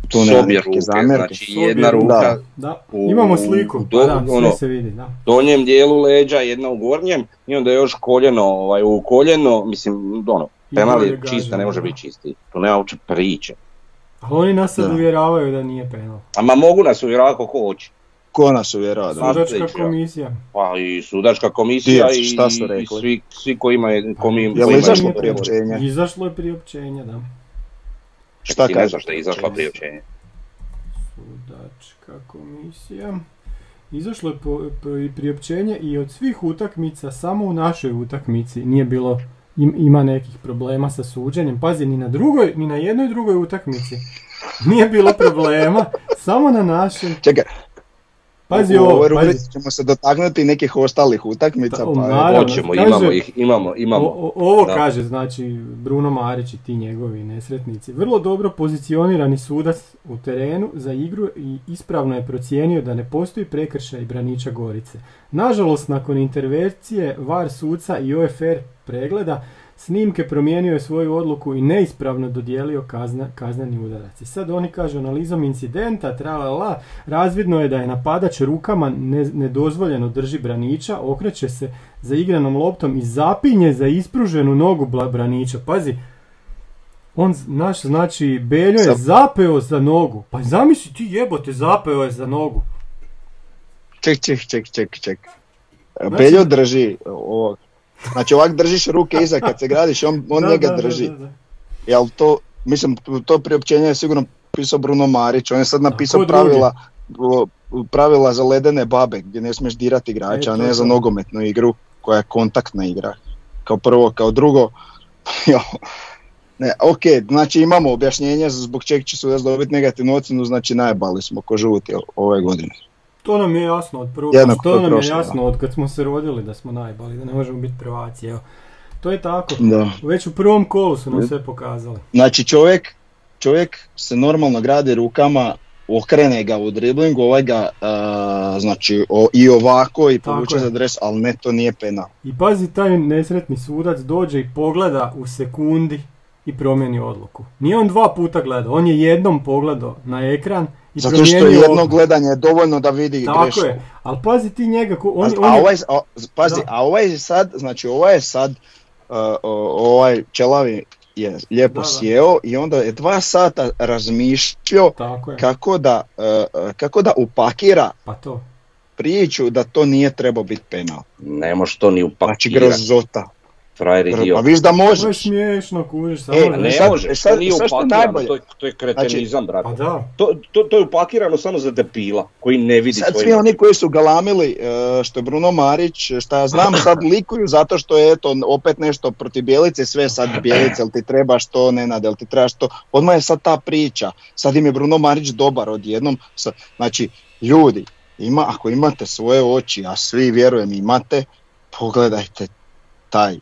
tu ne obje ruke, znači jedna ruka da, Imamo sliku, u do, da, ono, se vidi, da. donjem dijelu leđa, jedna u gornjem i onda još koljeno ovaj, u koljeno, mislim, ono, penal je čista, ne može biti čisti, tu nema uopće priče. Ali oni nas sad uvjeravaju da nije penal. ma mogu nas uvjeravati kako hoće. Ko nas uvjerava? Sudačka komisija. Pa i sudačka komisija i, šta su rekli? i svi, svi koji imaju... Koji, Jel izašlo priopćenje? Izašlo je priopćenje, da. Šta Ti ne znaš da je izašla priopćenje? Sudačka komisija. Izašlo je priopćenje i od svih utakmica, samo u našoj utakmici nije bilo ima nekih problema sa suđenjem. Pazi, ni na drugoj, ni na jednoj drugoj utakmici nije bilo problema, samo na našem. Čekaj, Pazi ovo, u ovoj rubrici ćemo se dotaknuti nekih ostalih utakmica. Pa, naravno, Hoćemo, imamo ih, imamo, imamo. O, ovo kaže, znači, Bruno Marić i ti njegovi nesretnici. Vrlo dobro pozicionirani sudac u terenu za igru i ispravno je procijenio da ne postoji prekršaj Braniča Gorice. Nažalost, nakon intervencije VAR suca i OFR pregleda, snimke promijenio je svoju odluku i neispravno dodijelio kazna, kazneni udarac. I sad oni kažu analizom incidenta, tralala, razvidno je da je napadač rukama nedozvoljeno drži braniča, okreće se za igranom loptom i zapinje za ispruženu nogu braniča. Pazi, on, naš, znači, Beljo je zapeo za nogu. Pa zamisli ti jebote, zapeo je za nogu. Ček, ček, ček, ček, ček. Znači- Beljo drži ovog Znači ovak držiš ruke iza kad se gradiš, on, on njega drži. Jel to, mislim, to priopćenje je sigurno pisao Bruno Marić, on je sad napisao pravila, pravila za ledene babe gdje ne smiješ dirati igrača, a ne za nogometnu igru koja je kontaktna igra. Kao prvo, kao drugo, ne, ok, znači imamo objašnjenje zbog čega će se dobiti negativnu ocjenu, znači najbali smo ko žuti ove godine. To nam je jasno od prvog, to nam je jasno od kad smo se rodili da smo najbolji, da ne možemo biti prvaci, evo. To je tako, da. već u prvom kolu su nam sve pokazali. Znači čovjek, čovjek se normalno gradi rukama, okrene ga u driblingu, ovaj ga znači i ovako i povuče za dres, ali ne, to nije penal. I pazi, taj nesretni sudac dođe i pogleda u sekundi i promijeni odluku. Nije on dva puta gledao, on je jednom pogledao na ekran i Zato što je jedno gledanje je dovoljno da vidi Tako grešku. je, ali pazi ti njega, on, a, ovaj, pazi, a ovaj sad, znači ovaj je sad, uh, ovaj čelavi je lijepo da, sjeo i onda je dva sata razmišljao kako da, uh, kako da upakira pa to. priču da to nije trebao biti penal. Ne može to ni upakirati. Znači grozota frajer idiot. Pa viš da može. To je smiješno, kužiš. Samo e, ne sad, može, sad, to nije upakirano, to je, to je kretenizam, znači, brate. Pa da. To, to, to je upakirano samo za depila, koji ne vidi Sad svi oni koji su galamili, e, što je Bruno Marić, šta ja znam, sad likuju zato što je eto, opet nešto protiv Bjelice, sve sad Bjelice, jel ti treba što, Nenad, jel ti treba što, odmah je sad ta priča, sad im je Bruno Marić dobar odjednom, znači, ljudi, ima, ako imate svoje oči, a svi vjerujem imate, pogledajte taj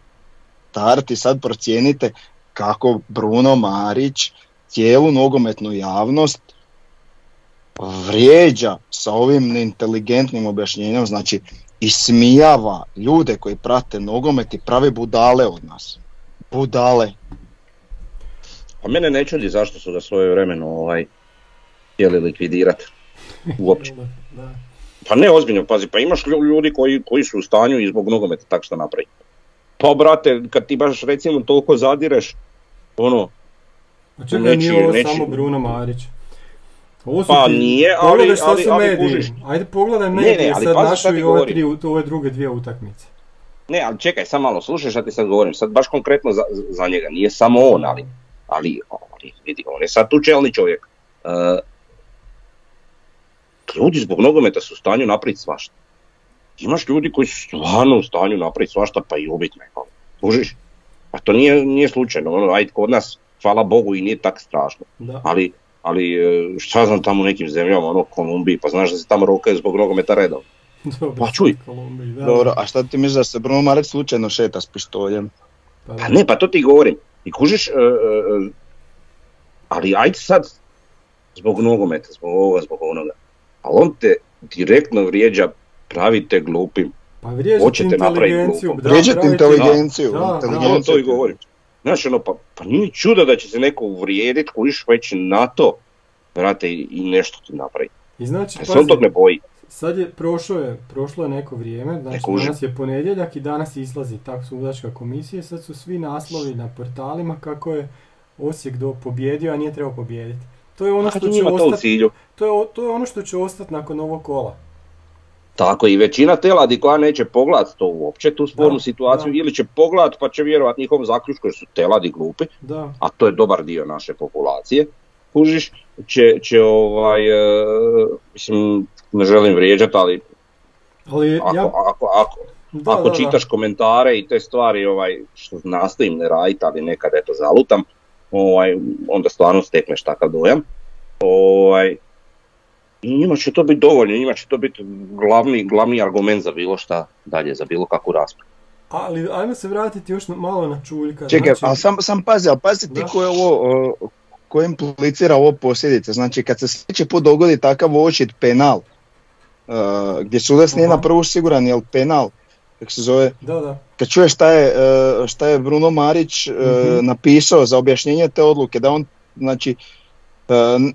start i sad procijenite kako Bruno Marić cijelu nogometnu javnost vrijeđa sa ovim neinteligentnim objašnjenjem, znači ismijava ljude koji prate nogomet i pravi budale od nas. Budale. A mene ne čudi zašto su ga svoje vremeno ovaj, htjeli likvidirati uopće. Pa ne ozbiljno, pazi, pa imaš ljudi koji, koji su u stanju i zbog nogometa tak što napravi. Pa brate, kad ti baš recimo toliko zadireš, ono... A čekaj, nije ovo samo Bruno Marić. Ovo su pa ti, nije, ali, što ali, su ali, mediji. Kužiš. Ajde pogledaj medije, ne, ne, ali sad našu i ove, tri, ove druge dvije utakmice. Ne, ali čekaj, sam malo, slušaj šta ti sad govorim, sad baš konkretno za, za njega, nije samo on, ali, ali, ali vidi, on je sad tu čelni čovjek. Uh, ljudi zbog nogometa su u stanju napraviti svašta. Imaš ljudi koji su stvarno u stanju napraviti svašta pa i ubiti nekoga. Kužiš? Pa to nije, nije slučajno, ono, ajde kod nas, hvala Bogu i nije tako strašno. Ali, ali e, šta znam tamo u nekim zemljama, ono Kolumbiji, pa znaš da se tamo rokaju zbog nogometa redom. Dobro, pa čuj. Dobro, a šta ti misliš da se Bruno Marić slučajno šeta s pištoljem? Pa, pa ne, pa to ti govorim. I kužiš, uh, uh, ali ajde sad, zbog nogometa, zbog ovoga, zbog onoga. Ali on te direktno vrijeđa, pravite glupim. Pa vrijeđate inteligenciju. Da, vrijeđate inteligenciju. Da, da, to i govorim. Znaš, ono, pa, pa nije čudo da će se neko uvrijediti kojiš već na to, brate, i nešto ti napraviti. I znači, pa on tog ne boji. Sad je, prošlo je, prošlo je neko vrijeme, znači danas je ponedjeljak i danas izlazi tak sudačka komisija, sad su svi naslovi na portalima kako je Osijek do pobjedio, a nije trebao pobijediti. To je ono što će ostati. To je, to je ono što će ostati nakon ovog kola. Tako i većina teladi koja neće pogledat to uopće, tu spornu situaciju, ili će pogledat pa će vjerovat njihovom zaključku jer su teladi glupi, da. a to je dobar dio naše populacije, kužiš, će, će ovaj, e, mislim, ne želim vrijeđati, ali, ali ako, ja... ako, ako, ako čitaš komentare i te stvari ovaj, što nastojim ne raditi, ali nekad eto zalutam, ovaj, onda stvarno stekneš takav dojam. Ovaj, i njima će to biti dovoljno, njima će to biti glavni, glavni argument za bilo šta dalje, za bilo kakvu raspravu. Ali ajmo se vratiti još malo na čuljka. Čekaj, znači... ali sam, sam pazi, ali pazi ti ko je ovo, ko implicira ovo posljedice. Znači kad se sljedeći put dogodi takav očit penal, uh, gdje sudac nije na prvu siguran, jel penal, kako se zove, da, da. kad čuješ šta je, šta je Bruno Marić mm napisao za objašnjenje te odluke, da on, znači,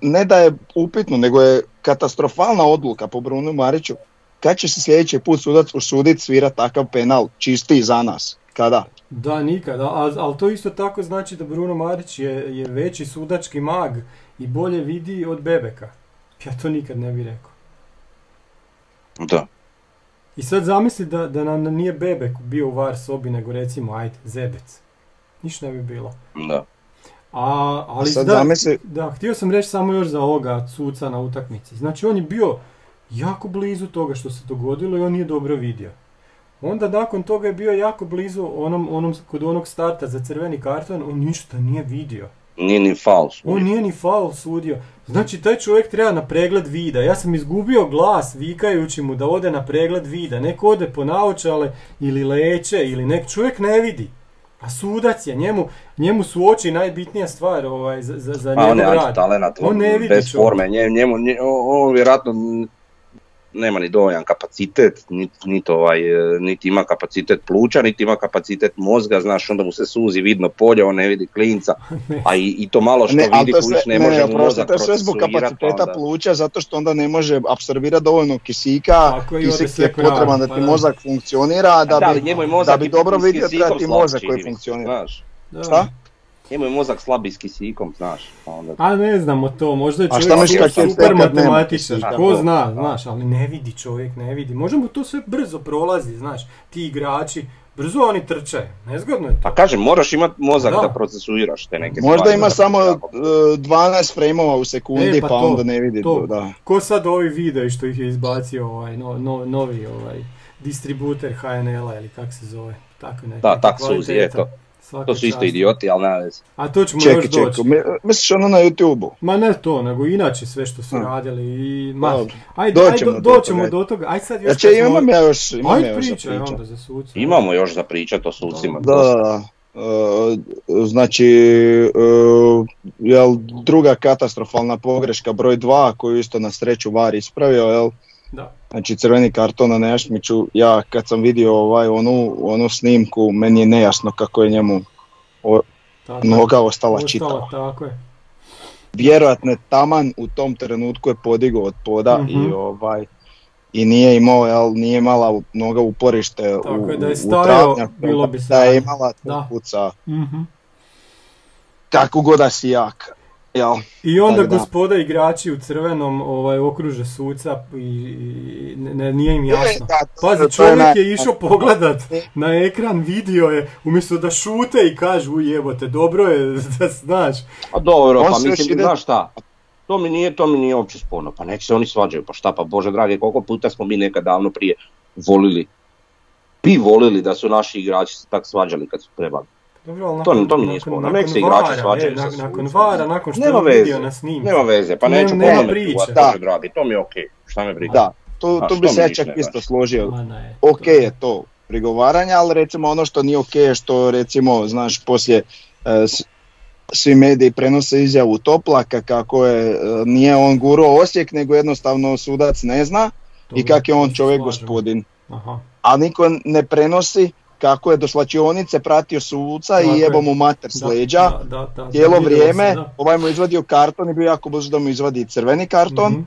ne da je upitno, nego je katastrofalna odluka po Bruno Mariću. Kad će se sljedeći put sudac usuditi svirati takav penal čistiji za nas? Kada? Da, nikada, ali to isto tako znači da Bruno Marić je, je veći sudački mag i bolje vidi od Bebeka. Ja to nikad ne bih rekao. Da. I sad zamisli da, da nam nije Bebek bio u var sobi, nego recimo, ajde, Zebec. Ništa ne bi bilo. Da. A, ali sad da, da, htio sam reći samo još za ovoga suca na utakmici. Znači on je bio jako blizu toga što se dogodilo i on nije dobro vidio. Onda nakon toga je bio jako blizu onom, onom, kod onog starta za crveni karton, on ništa nije vidio. Nije ni faul sudio. On nije ni faul sudio. Znači taj čovjek treba na pregled vida. Ja sam izgubio glas vikajući mu da ode na pregled vida. Nek ode po naočale ili leće ili nek čovjek ne vidi. A sudac je, njemu, njemu su oči najbitnija stvar ovaj, za, za, za njegov rad. on ne vidi bez forme, njemu, njemu, on vjerojatno nema ni dovoljan kapacitet, niti, niti, ovaj, niti ima kapacitet pluća, niti ima kapacitet mozga, znaš, onda mu se suzi vidno polje, on ne vidi klinca, a i, i to malo što ne, vidi kuć ne, ne može mu mozak To je sve zbog kapaciteta onda. pluća, zato što onda ne može apsorbirati dovoljno kisika, kisik je potreban da ti pa mozak funkcionira, da, da, bi, da bi dobro vidio treba ti mozak koji funkcionira. Znaš. Šta? Njemu je mozak slabi s kisikom, znaš. Pa onda... A ne znamo to, možda je čovjek super matematičar, ko zna, znaš, ali ne vidi čovjek, ne vidi. Možemo to sve brzo prolazi, znaš, ti igrači, brzo oni trče, nezgodno je to. Pa kažem, moraš imati mozak da, da procesuiraš te neke Možda ima samo 12 frame u sekundi, e, pa, pa onda ne vidi to. Da. Ko sad ovi videi što ih je izbacio ovaj, no, no, novi ovaj, distributer HNL-a ili kak se zove, tako ne. Da, tak suzi, je to. Svaka to su isto idioti, ali nema veze. A to ćemo čekaj, još doći. Čekaj, misliš ono na YouTube-u? Ma ne to, nego inače sve što su radili. I, ma, ajde, doćemo, ajde, do, doćemo do toga. Ajde sad još... Znači, imam ja još, imam ajde ja još pričaj onda za suca. Imamo još za pričat o sucima. Da, da, Uh, znači, uh, jel, druga katastrofalna pogreška broj 2 koju isto na sreću VAR ispravio, jel? Da. Znači crveni karton na Nejašmiću, ja kad sam vidio ovaj, onu, onu snimku, meni je nejasno kako je njemu o, noga ostala, čitava. Tako je. Vjerojatno je taman u tom trenutku je podigao od poda i mhm. ovaj i nije imao, jel, nije imala noga uporište Tako u, je, da je stavio, bilo bi Da je imala da. puca. mm Kako god da si jak. Jel, I onda gospoda igrači u crvenom ovaj, okruže suca i, ne, nije im jasno. Pazi, čovjek je išao pogledat na ekran, vidio je, umjesto da šute i kažu ujebote, dobro je da znaš. A dobro, pa mislim, znaš šta, to mi nije, to mi nije uopće sporno, pa nek se oni svađaju, pa šta pa bože dragi, koliko puta smo mi nekad davno prije volili, bi volili da su naši igrači se tak svađali kad su trebali. Dobro, ali nakon, to, to nije sporno. Nek se igrači svađaju sa Nakon vara, nakon što nema veze, vidio na snimku. Nema veze, pa neću nema priče. Da. dragi, to mi je okej, okay. šta me briga. Da, to, to bi se ja čak isto složio. Ok je to prigovaranje, ali recimo ono što nije ok je što recimo, znaš, poslije e, svi mediji prenose izjavu Toplaka kako je, e, nije on guro Osijek, nego jednostavno sudac ne zna i kak je on čovjek gospodin. Aha. A niko ne prenosi kako je do slačionice pratio suca i jebo mu mater s leđa cijelo vrijeme, ovaj mu izvadio karton i bio jako brzo da mu izvadi crveni karton. mm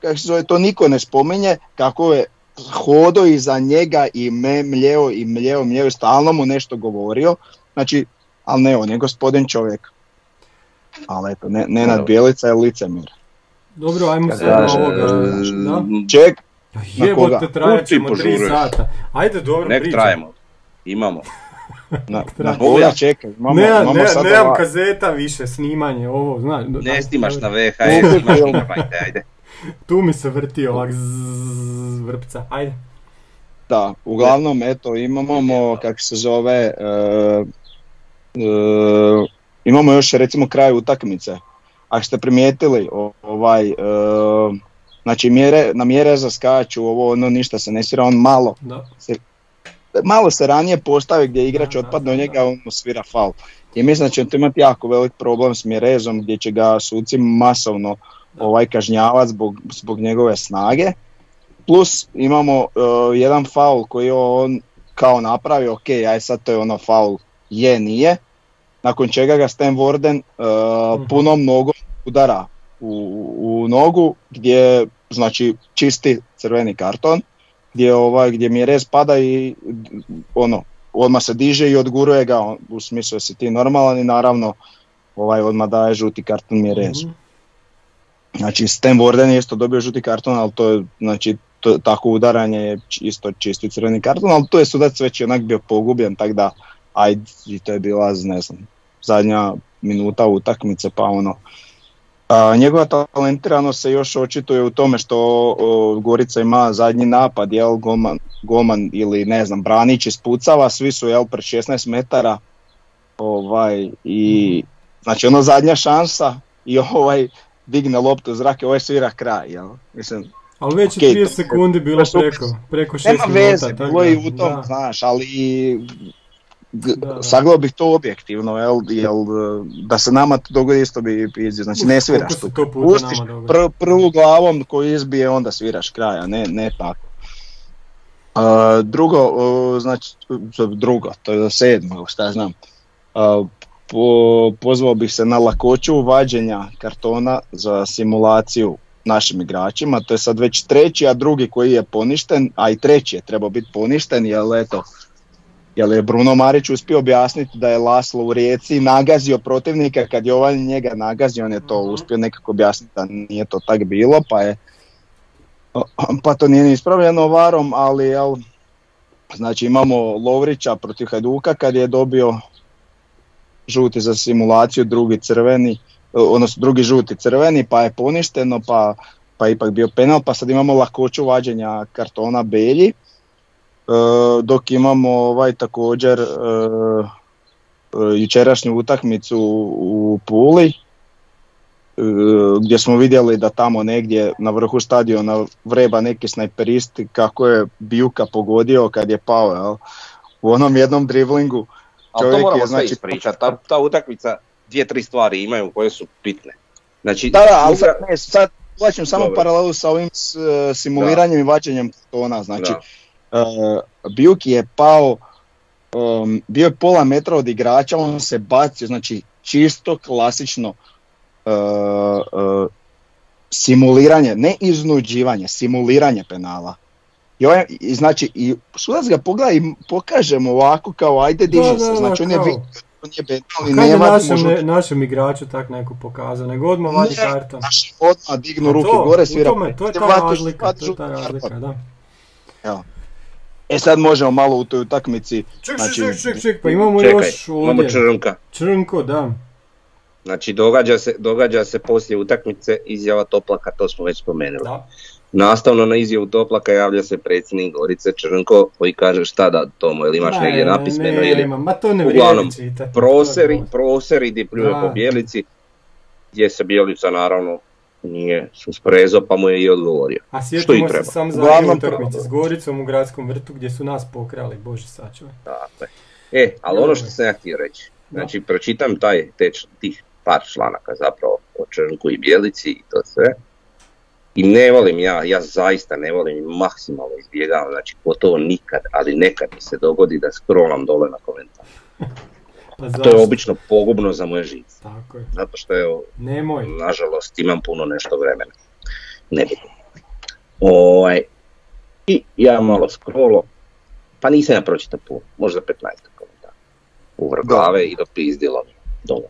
Kako se zove, to niko ne spominje, kako je hodo iza njega i me mljeo i mljeo, mljeo, stalno mu nešto govorio. Znači, ali ne, on je gospodin čovjek. Ali eto, ne, Nenad Bjelica je licemir. Dobro, ajmo se na ovoga. Da? Jebote, trajat ćemo tri sata. Ajde, dobro, Nek trajemo. Imamo. na, na koga čekaj, imamo, ne, imamo ne, sad Nemam kazeta više, snimanje, ovo, znaš. Ne snimaš na VHS, imaš ajde, ajde. Tu mi se vrti ovak zzz, vrpca, ajde. Da, uglavnom, eto, imamo, kako se zove, uh, uh, imamo još recimo kraj utakmice. Ako ste primijetili, ovaj, uh, Znači mjere, na mjere zaskaču, ovo ono ništa se ne svira, on malo da. se, malo se ranije postavi gdje igrač otpadne od njega, on svira faul. I mislim da će to imati jako velik problem s mjerezom gdje će ga suci masovno ovaj kažnjavati zbog, zbog njegove snage. Plus imamo uh, jedan faul koji on kao napravi, ok, aj sad to je ono faul, je, nije. Nakon čega ga Stan Warden uh, punom nogom udara u, u nogu gdje znači čisti crveni karton gdje ovaj gdje mi rez pada i ono odmah se diže i odguruje ga u smislu si ti normalan i naravno ovaj odmah daje žuti karton mi rez. Mm-hmm. Znači Stan Warden je isto dobio žuti karton, ali to je znači to, tako udaranje je isto čisti crveni karton, ali to je sudac već onak bio pogubljen, tako da ajde, i to je bila, ne znam, zadnja minuta utakmice, pa ono, a, njegova talentiranost se još očituje u tome što o, Gorica ima zadnji napad, jel, Goman, Goman ili ne znam, Branić ispucava, svi su jel, pred 16 metara ovaj, i znači ono zadnja šansa i ovaj digne loptu u zrake, ovaj svira kraj, jel, mislim, ali već okay, 30 sekundi bilo preko, preko 6 minuta. Nema veze, bilo i u tom, znaš, ali saglao bih to objektivno, jel, jel, da se nama to dogodi isto bi pizio, znači ne sviraš tu, pustiš pr, prvu glavom koju izbije onda sviraš kraja, ne, ne tako. Uh, drugo, uh, znači, drugo, to je sedmo, šta znam, uh, po, pozvao bih se na lakoću vađenja kartona za simulaciju našim igračima, to je sad već treći, a drugi koji je poništen, a i treći je trebao biti poništen, jer eto, jer je Bruno Marić uspio objasniti da je Laslo u Rijeci nagazio protivnika kad je ovaj njega nagazio, on je to mhm. uspio nekako objasniti da nije to tak bilo, pa je pa to nije ni ispravljeno varom, ali jel, znači imamo Lovrića protiv Hajduka kad je dobio žuti za simulaciju, drugi crveni, odnosno drugi žuti crveni, pa je poništeno, pa, pa ipak bio penal, pa sad imamo lakoću vađenja kartona Belji dok imamo ovaj također e, e, jučerašnju utakmicu u Puli gdje smo vidjeli da tamo negdje na vrhu stadiona vreba neki snajperisti kako je Bijuka pogodio kad je pao jel? u onom jednom driblingu. Ali to moramo je, znači, ispričati, ta, ta utakmica dvije, tri stvari imaju koje su bitne. Znači, da, da, ali sad, ne, sad samo paralelu sa ovim simuliranjem i vađenjem tona, znači uh, Bijuki je pao, um, bio je pola metra od igrača, on se bacio, znači čisto klasično uh, uh, simuliranje, ne iznuđivanje, simuliranje penala. I, ovaj, i znači, i sudac ga pogleda i pokažemo ovako kao ajde diže se, znači on je on je penal i nema našem, ne, našem igraču tak neko pokazao, nego odmah vadi karton. Naši odmah dignu ruke gore, svira. Tome, to je ta razlika, to je ta razlika, da. Ja. E sad možemo malo u toj utakmici. Ček, znači... ček, ček, ček, pa imamo Čekaj, još ovdje. imamo Črnka. Črnko, da. Znači događa se, događa se poslije utakmice izjava Toplaka, to smo već spomenuli. Da. Nastavno na izjavu Toplaka javlja se predsjednik Gorice Črnko koji kaže šta da Tomo, ili imaš negdje napismeno ne, ili... Ma to ne Uglavnom, čitati, proseri, proseri di pljuje po Bjelici, gdje se Bjelica naravno nije susprezo pa mu je i odgovorio. A sjetimo se sam za utakmice s Goricom u gradskom vrtu gdje su nas pokrali, bože sačuvaj. Dakle. E, ali ono što sam ja htio reći, znači pročitam taj, te, tih par članaka zapravo o Črnku i Bjelici i to sve. I ne volim ja, ja zaista ne volim i maksimalno izbjegavam, znači gotovo nikad, ali nekad mi se dogodi da scrollam dole na komentar. Pa to je obično pogubno za moje žice. Tako je. Zato što je, Nemoj. nažalost, imam puno nešto vremena. Ne bi. Ovaj, I ja malo scrollo, pa nisam ja pročitao puno, možda 15 komentara. U glave i dopizdilo mi dole.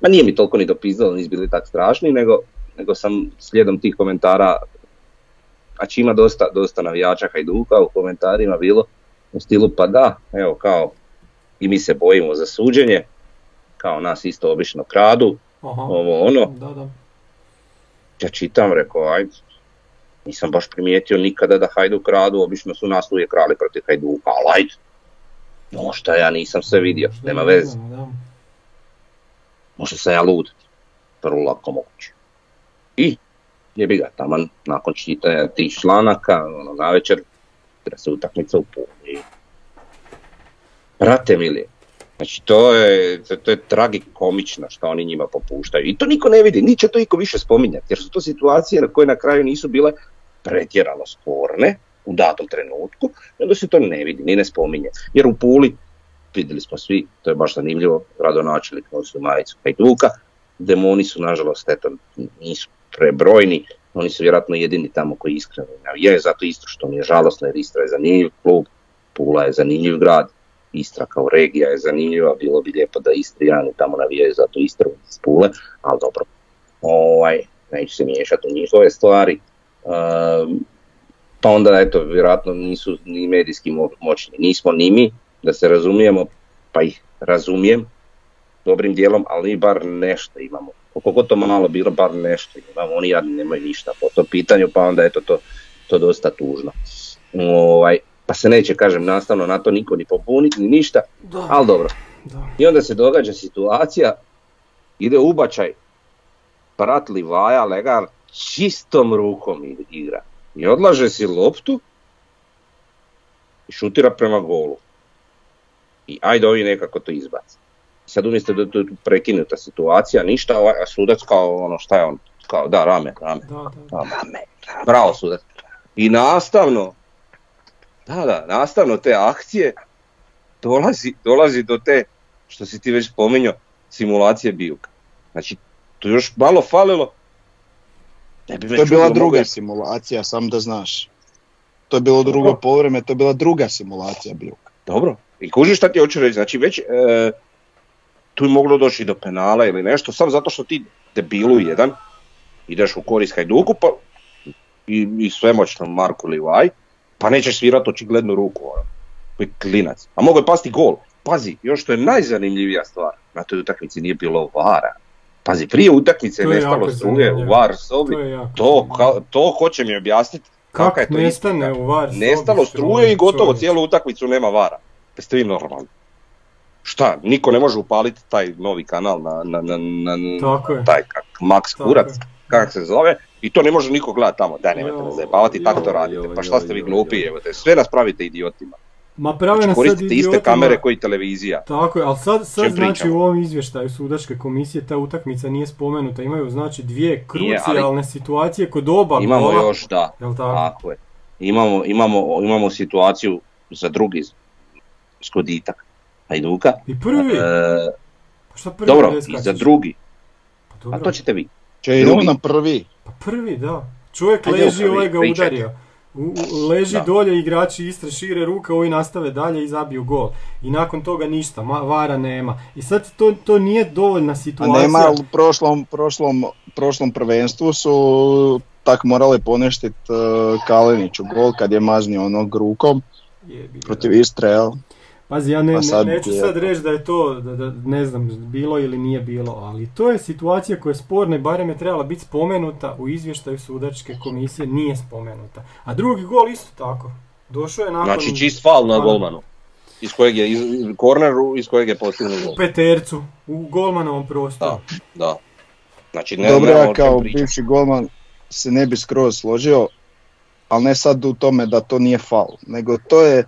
Ma nije mi toliko ni dopizdilo, nisu bili tak strašni, nego, nego sam slijedom tih komentara, a ima dosta, dosta navijača Hajduka u komentarima bilo, u stilu pa da, evo kao i mi se bojimo za suđenje, kao nas isto obično kradu, Aha. ovo ono. Da, da. Ja čitam, rekao, ajde, nisam baš primijetio nikada da Hajduk kradu, obično su nas uvijek krali protiv Hajduka, ali ajde. No šta ja nisam sve vidio, nema veze. Možda sam ja lud, prvo lako moguće. I jebi ga taman nakon čitanja tih članaka, ono, na večer, da se utakmica u. Brate mili, znači to je, to, je tragikomično što oni njima popuštaju. I to niko ne vidi, niće to niko više spominjati, jer su to situacije na koje na kraju nisu bile pretjerano sporne u datom trenutku, onda se to ne vidi, ni ne spominje. Jer u Puli, vidjeli smo svi, to je baš zanimljivo, gradonačelnik nosi majicu Hajduka, demoni su nažalost eto, nisu prebrojni, oni su vjerojatno jedini tamo koji iskreno navijaju, zato isto što mi je žalosno jer Istra je zanimljiv klub, Pula je zanimljiv grad, Istra kao regija je zanimljiva, bilo bi lijepo da Istrijani tamo navijaju za tu Istru iz Pule, ali dobro, ovaj, neću se miješati u njihove stvari. Ehm, pa onda, eto, vjerojatno nisu ni medijski moćni. Nismo ni mi, da se razumijemo, pa ih razumijem dobrim dijelom, ali bar nešto imamo. Koliko god to malo bilo, bar nešto imamo. Oni jadni nemaju ništa po tom pitanju, pa onda eto to, to dosta tužno. Ovaj, pa se neće, kažem, nastavno na to niko ni popuniti, ni ništa, da. ali dobro. Da. I onda se događa situacija, ide ubačaj, brat Livaja, legar, čistom rukom igra. I odlaže si loptu i šutira prema golu. I ajde ovi nekako to izbaci. Sad umjesto da je prekinuta situacija, ništa, ovaj, a sudac kao ono šta je on, kao da rame, rame, da, da. rame, bravo sudac. I nastavno, da, da, nastavno te akcije dolazi, dolazi do te, što si ti već spominjao, simulacije bijuka. Znači, to još malo falilo. Ne bi to je bila druga simulacija, sam da znaš. To je bilo drugo povreme, to je bila druga simulacija bijuka. Dobro, i kužiš šta ti hoću reći, znači već e, tu je moglo doći do penala ili nešto, samo zato što ti debilu jedan ideš u korist Hajduku pa, i, i svemoćno Marku Livaj, pa nećeš svirati očiglednu ruku, ono, koji klinac. A mogu je pasti gol. Pazi, još što je najzanimljivija stvar, na toj utakmici nije bilo vara. Pazi, prije utakmice je nestalo struje u var sobi, to, to, to hoće mi objasniti. Kako je to nestane u var Nestalo struje i gotovo, cijelu utakmicu nema vara. Jeste vi normalni? Šta, niko ne može upaliti taj novi kanal na, na, na, na taj kak, Max Kurac, kako se zove, i to ne može niko gledati tamo, daj nemojte me zajebavati, tako to radite, pa šta ste vi glupi, evo te, sve nas pravite idiotima. Ma prave znači, koristite iste kamere koji televizija. Tako je, ali sad, sad znači u ovom izvještaju sudačke komisije ta utakmica nije spomenuta, imaju znači dvije krucijalne situacije kod oba Imamo još, da, Jel tako? tako je. Imamo, imamo, imamo situaciju za drugi skoditak Hajduka. I prvi? E, pa šta prvi dobro, i za drugi. Pa dobro. A to ćete vi. Če idemo na prvi. Pa prvi, da. Čovjek leži, ovaj ga udario. U, leži dolje, igrači Istre šire ruke, ovi nastave dalje i zabiju gol. I nakon toga ništa, ma, vara nema. I sad to, to nije dovoljna situacija. A nema, u prošlom, prošlom, prošlom prvenstvu su tak morali poneštiti uh, Kaliniću gol kad je maznio onog rukom protiv Istre, jel? Pazi, ja ne, pa sad, neću sad reći da je to, da, da, ne znam, bilo ili nije bilo, ali to je situacija koja je sporna i barem je trebala biti spomenuta u izvještaju sudačke komisije, nije spomenuta. A drugi gol isto tako. Došao je nakon... Znači čist fal na golmanu. Iz kojeg je, iz, korneru, iz kojeg je postignut gol. U petercu, u golmanovom prostoru. Da, da. Znači, ne, Dobro, ja kao bivši golman se ne bi skroz složio, ali ne sad u tome da to nije fal, nego to je,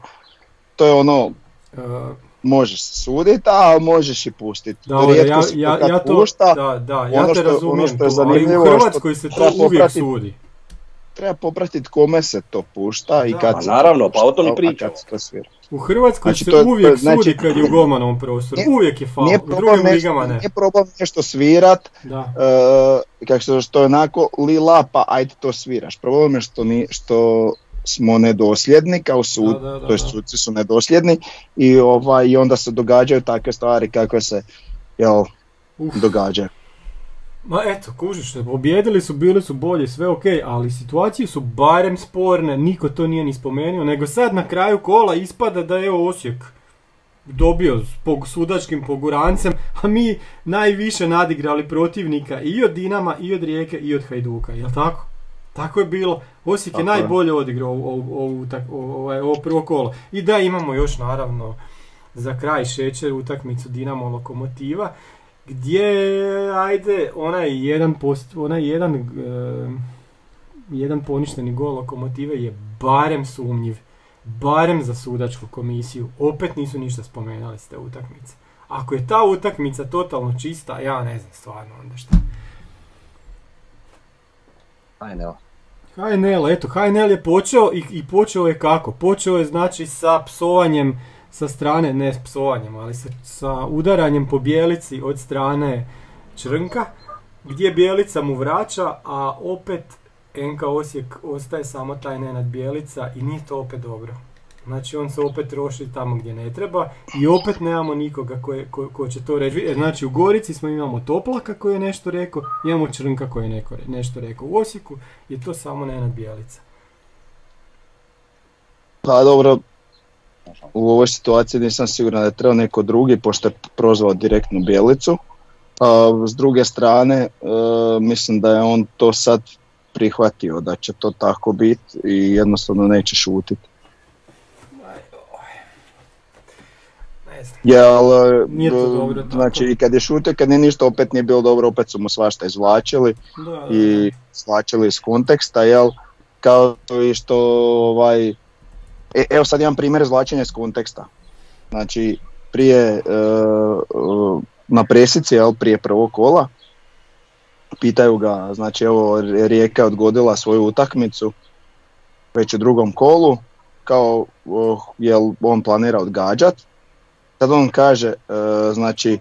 to je ono, uh, možeš suditi, a možeš i pustiti. Da, ja, ja, ja to, pušta, da, da, ja ono te razumijem ono što je ali u Hrvatskoj se to uvijek sudi. Treba popratiti kome se to pušta i kad pa naravno, pa o tom i pričamo. U Hrvatskoj znači, se to, uvijek znači, sudi kad je u golmanovom prostoru, uvijek je faul, u drugim ligama ne. Nije problem nešto svirat, da. Uh, kako se što je onako lila pa ajde to sviraš. Problem je što, ni, što smo nedosljedni kao sud, da, to je sudci su nedosljedni i, ovaj, i onda se događaju takve stvari kakve se jel, događaju. Ma eto, kužiš se, objedili su, bili su bolji, sve ok, ali situacije su barem sporne, niko to nije ni spomenuo, nego sad na kraju kola ispada da je Osijek dobio s sudačkim pogurancem, a mi najviše nadigrali protivnika i od Dinama, i od Rijeke, i od Hajduka, jel tako? Tako je bilo. Osijek je najbolje odigrao ovu, ovaj, ovo prvo kolo. I da imamo još naravno za kraj šećer utakmicu Dinamo Lokomotiva gdje ajde onaj jedan post, onaj jedan uh, jedan poništeni gol Lokomotive je barem sumnjiv. Barem za sudačku komisiju. Opet nisu ništa spomenuli ste utakmice. Ako je ta utakmica totalno čista, ja ne znam stvarno onda šta. HNL. HNL, eto, HNL je počeo i, i počeo je kako? Počeo je znači sa psovanjem sa strane, ne s psovanjem, ali sa, sa udaranjem po bijelici od strane Črnka, gdje bijelica mu vraća, a opet NK Osijek ostaje samo taj nenad bijelica i nije to opet dobro. Znači on se opet troši tamo gdje ne treba i opet nemamo nikoga ko, ko, će to reći. Znači u Gorici smo imamo Toplaka koji je nešto rekao, imamo Črnka koji je neko, nešto rekao. U Osijeku je to samo Nenad Bijelica. Pa dobro, u ovoj situaciji nisam siguran da je trebao neko drugi pošto je prozvao direktnu Bijelicu. A, s druge strane, e, mislim da je on to sad prihvatio da će to tako biti i jednostavno neće šutiti. Jel, e, nije to dobro. Znači, i kad je šutio, kad nije ništa, opet nije bilo dobro, opet su mu svašta izvlačili da, i izvlačili iz konteksta, jel, kao i što, ovaj, e, evo sad imam primjer izvlačenja iz konteksta. Znači, prije, e, na presici, jel, prije prvog kola, pitaju ga, znači evo Rijeka odgodila svoju utakmicu već u drugom kolu, kao jel on planira odgađat kad on kaže, e, znači,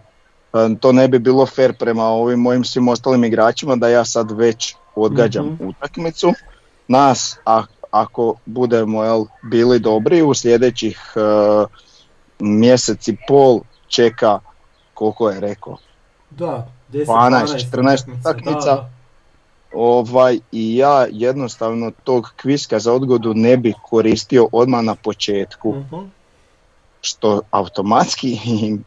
e, to ne bi bilo fair prema ovim mojim svim ostalim igračima da ja sad već odgađam mm utakmicu. Nas, a, ako budemo jel, bili dobri u sljedećih uh, mjesec i pol čeka koliko je rekao. Da, 10, 12, 14 utakmica. Ovaj, I ja jednostavno tog kviska za odgodu ne bi koristio odmah na početku. Mhm što automatski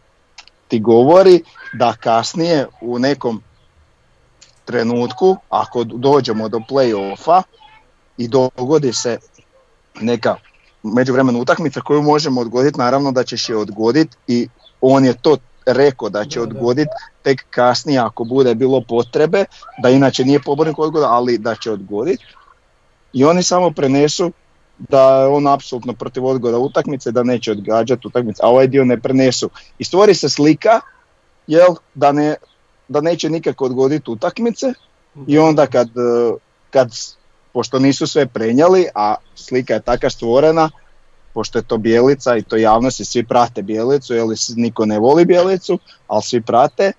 ti govori da kasnije u nekom trenutku, ako dođemo do play-offa i dogodi se neka međuvremena utakmica koju možemo odgoditi, naravno da ćeš je odgoditi i on je to rekao da će odgoditi tek kasnije ako bude bilo potrebe, da inače nije pobornik odgoda, ali da će odgoditi. I oni samo prenesu da je on apsolutno protiv odgoda utakmice, da neće odgađati utakmice, a ovaj dio ne prenesu. I stvori se slika jel, da, ne, da neće nikako odgoditi utakmice i onda kad, kad, pošto nisu sve prenijeli, a slika je taka stvorena, pošto je to bijelica i to javnosti, svi prate bijelicu, jer niko ne voli bijelicu, ali svi prate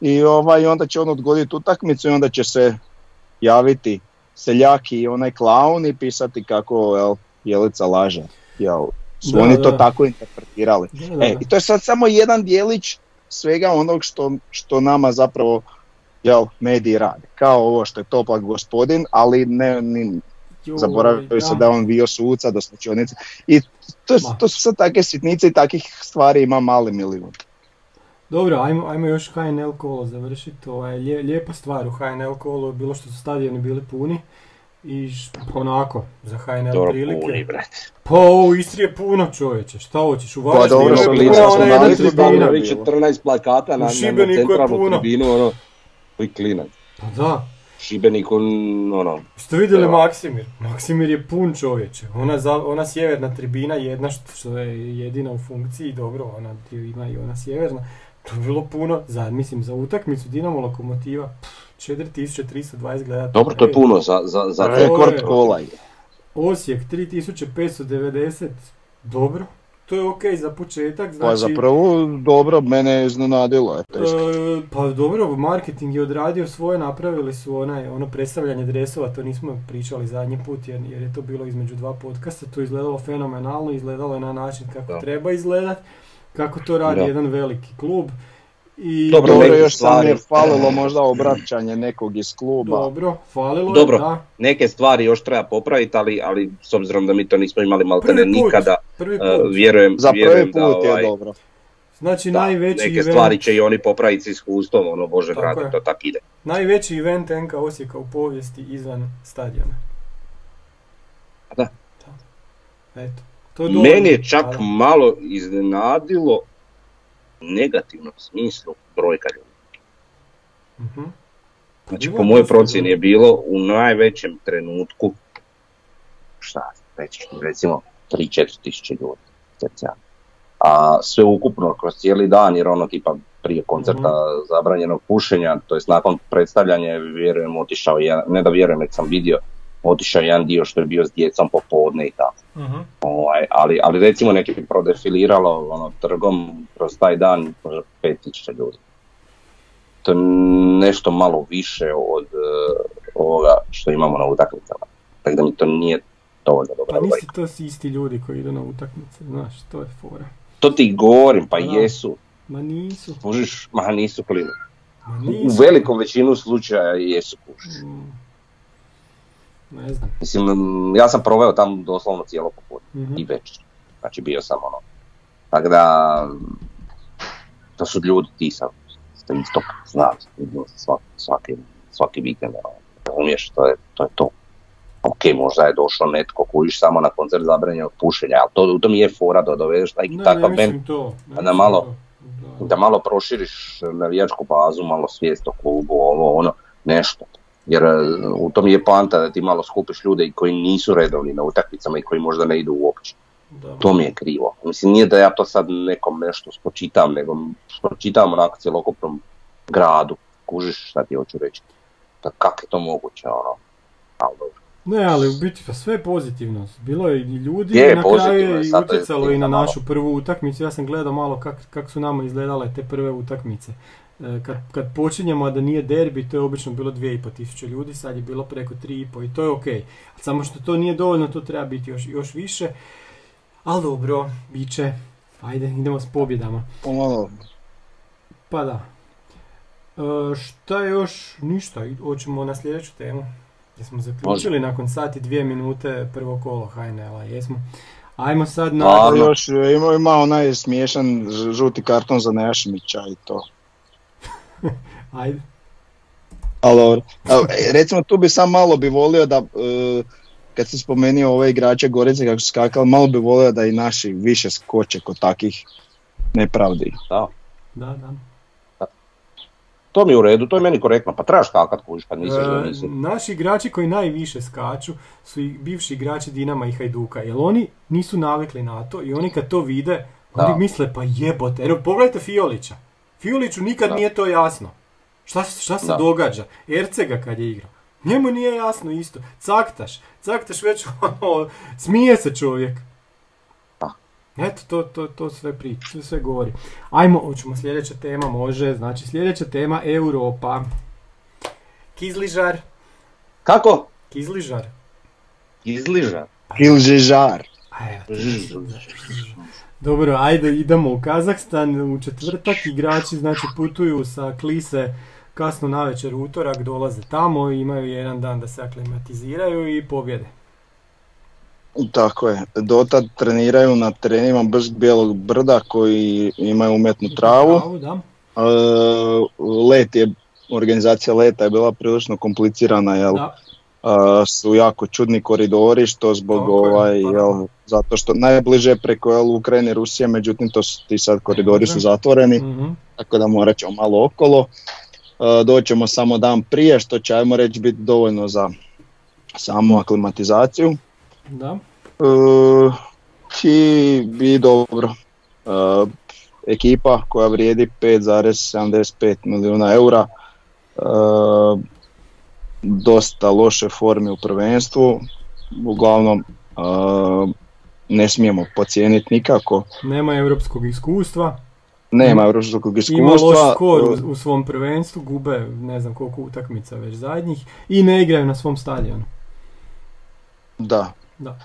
i ovaj, onda će on odgoditi utakmicu i onda će se javiti seljak i onaj klaun i pisati kako jel, Jelica laže. Jel, su oni to tako interpretirali. e, I to je sad samo jedan dijelić svega onog što, što nama zapravo jel, mediji rade. Kao ovo što je toplak gospodin, ali ne, ni, zaboravio se da on bio suca do slučionice. I to, to su sad takve sitnice i takih stvari ima mali milijun. Dobro, ajmo, ajmo još HNL kolo završiti. To ovaj, je lijepa stvar u HNL kolu, bilo što su stadioni bili puni. I onako, za HNL Dobro, prilike. Puni, brate. Pa u Istri je puno čovječe, šta hoćeš? U Pa dobro, Varaždinu je Splića puna smo ona jedna tribina. tamo 14 plakata na, U na, je centralnu puno. tribinu, ono, koji klinac. Pa da, Šibenik, on, ono, Ste vidjeli Evo. Maksimir? Maksimir je pun čovječe. Ona, za, ona sjeverna tribina jedna što, što je jedina u funkciji, dobro, ona ima i ona sjeverna. To je bilo puno, za, mislim, za utakmicu Dinamo Lokomotiva, pff, 4320 gledatelja. Dobro, to je puno za, za, za Pa. Rekord kola je. Osijek 3590, dobro. To je ok za početak, znači... Pa za prvu dobro, mene je iznenadilo. E, pa dobro, marketing je odradio svoje, napravili su onaj, ono predstavljanje dresova, to nismo pričali zadnji put jer, jer je to bilo između dva podcasta, to izgledalo fenomenalno, izgledalo je na način kako Da. treba izgledat, kako to radi Da. jedan veliki klub. I Dobro, Dobro, još sam je falilo možda obraćanje nekog iz kluba. dobro, falilo Dobro. je, da. Neke stvari još treba popraviti, ali, ali s obzirom da mi to nismo imali maltene Prvi put, nikada, prvi uh, put. vjerujem, Za prvi vjerujem put da, je ovaj, dobro. Znači da, najveći neke event, stvari će i oni popraviti s iskustvom, ono, bože Tako dragi, je. to tak ide. najveći event NK Osijeka u povijesti izvan stadiona. Da. Eto. To dovoljno. Meni je čak malo iznenadilo u negativnom smislu brojka ljudi. Mhm. Znači, po mojoj procjeni je bilo u najvećem trenutku, šta reći, recimo 3-4 tisuće ljudi. cca. A sve ukupno kroz cijeli dan, jer ono tipa prije koncerta Mhm. zabranjenog pušenja, to jest nakon predstavljanja, vjerujem, otišao jedan, ne da vjerujem, već sam vidio, otišao je jedan dio što je bio s djecom popodne i tako. Mhm. Ovaj, ali, ali recimo neki bi prodefiliralo ono, trgom kroz taj dan možda 5000 ljudi. To je nešto malo više od eh, ovoga što imamo na utakmicama. Tako da mi to nije dovoljno dobra Pa nisi to isti ljudi koji idu na utakmice, znaš, to je fora. To ti govorim, pa Da. jesu. Ma nisu, Kužiš, ma nisu klinu. ma U nisu. velikom većinu slučaja jesu kužiš. Mm. Ne znam. Mislim, ja sam proveo tamo doslovno cijelo popodne. Mhm. i večer. Znači bio sam ono. Tako da, to su ljudi ti sam, ste isto se svaki, svaki, svaki vikend, ono, razumiješ, to je, to je to. Ok, možda je došao netko kojiš samo na koncert zabranjenog pušenja, ali to, u tom je fora da dovedeš taj Ne, takav ne band, mislim to. ne da malo- to. Da. da malo proširiš navijačku bazu, malo svijest o klubu, ovo, ono, nešto. Jer e, u tom je poanta da ti malo skupiš ljude i koji nisu redovni na utakmicama i koji možda ne idu uopće. Da. To mi je krivo. Mislim, nije da ja to sad nekom nešto spočitam, nego spočitam onako cjelokupnom gradu. Kužiš šta ti hoću reći. Da kako je to moguće, ono. Ali dobro. Ne, ali u biti pa sve je pozitivno. Bilo je i ljudi Je, i na kraju je, i je utjecalo i na našu prvu utakmicu. Ja sam gledao malo kak, kak su nama izgledale te prve utakmice. E, Kad, kad počinjemo, a da nije derbi, to je obično bilo 2,5 tisuće ljudi, sad je bilo preko 3,5 i to je ok. Samo što to nije dovoljno, to treba biti još, još više. Ali dobro, bit će. Ajde, idemo s pobjedama. Pomalo, Pa da. E, šta je još? Ništa, hoćemo na sljedeću temu. Jesmo zaključili nakon sati dvije minute prvo kolo HNL-a, jesmo. Ajmo sad na... Još e, ima, ima onaj smiješan žuti karton za Nejašmića i to. Ajde. Ali. Evo, e, recimo tu bi sam malo bi volio da, e, kad si spomenuo ove igrače Gorice kako su skakali, malo bi volio da i naši više skoče kod takih nepravdi. Da. Da, da. To mi je u redu, to je meni korektno. Pa trebaš kakat kužiš, pa nisi da E, nisi. naši igrači koji najviše skaču su i bivši igrači Dinama i Hajduka, jer oni nisu navikli na to i oni kad to vide, oni misle pa jebote, evo pogledajte Fiolića. Fioliću nikad Da. nije to jasno. Šta, šta se Da. događa? Ercega kad je igrao. Njemu nije jasno isto. Caktaš, caktaš već ono, smije se čovjek. Da. Eto, to, to, to sve pri, to sve govori. Ajmo, hoćemo sljedeća tema, može. Znači, sljedeća tema Europa. Kizližar, Kako? Kizližar. Izliža. Ili žežar. A evo, ti- Dobro, ajde idemo u Kazahstan. U četvrtak igrači znači putuju sa Klise kasno navečer u utorak, dolaze tamo, imaju jedan dan da se aklimatiziraju i pobjede. Tako je, dotad treniraju na trenima Brsk Bijelog brda koji imaju umetnu travu. da. let je, organizacija leta je bila prilično komplicirana, jel? Da. Su jako čudni koridori što zbog ovaj, pa jel, zato što najbliže preko jel, Ukrajine i Rusije, međutim to su, ti sad koridori su zatvoreni, mhm. tako da morat ćemo malo okolo. Doćemo samo dan prije što će ajmo reći biti dovoljno za samu aklimatizaciju. Da. E, I, dobro. E, ekipa koja vrijedi 5,75 milijuna eura. E, dosta loše forme u prvenstvu. Uglavnom e, ne smijemo pocijeniti nikako. Nema europskog iskustva. Nema europskog iskustva. Ima loš skor u, u svom prvenstvu, gube ne znam koliko utakmica već zadnjih i ne igraju na svom stadionu. Da. da.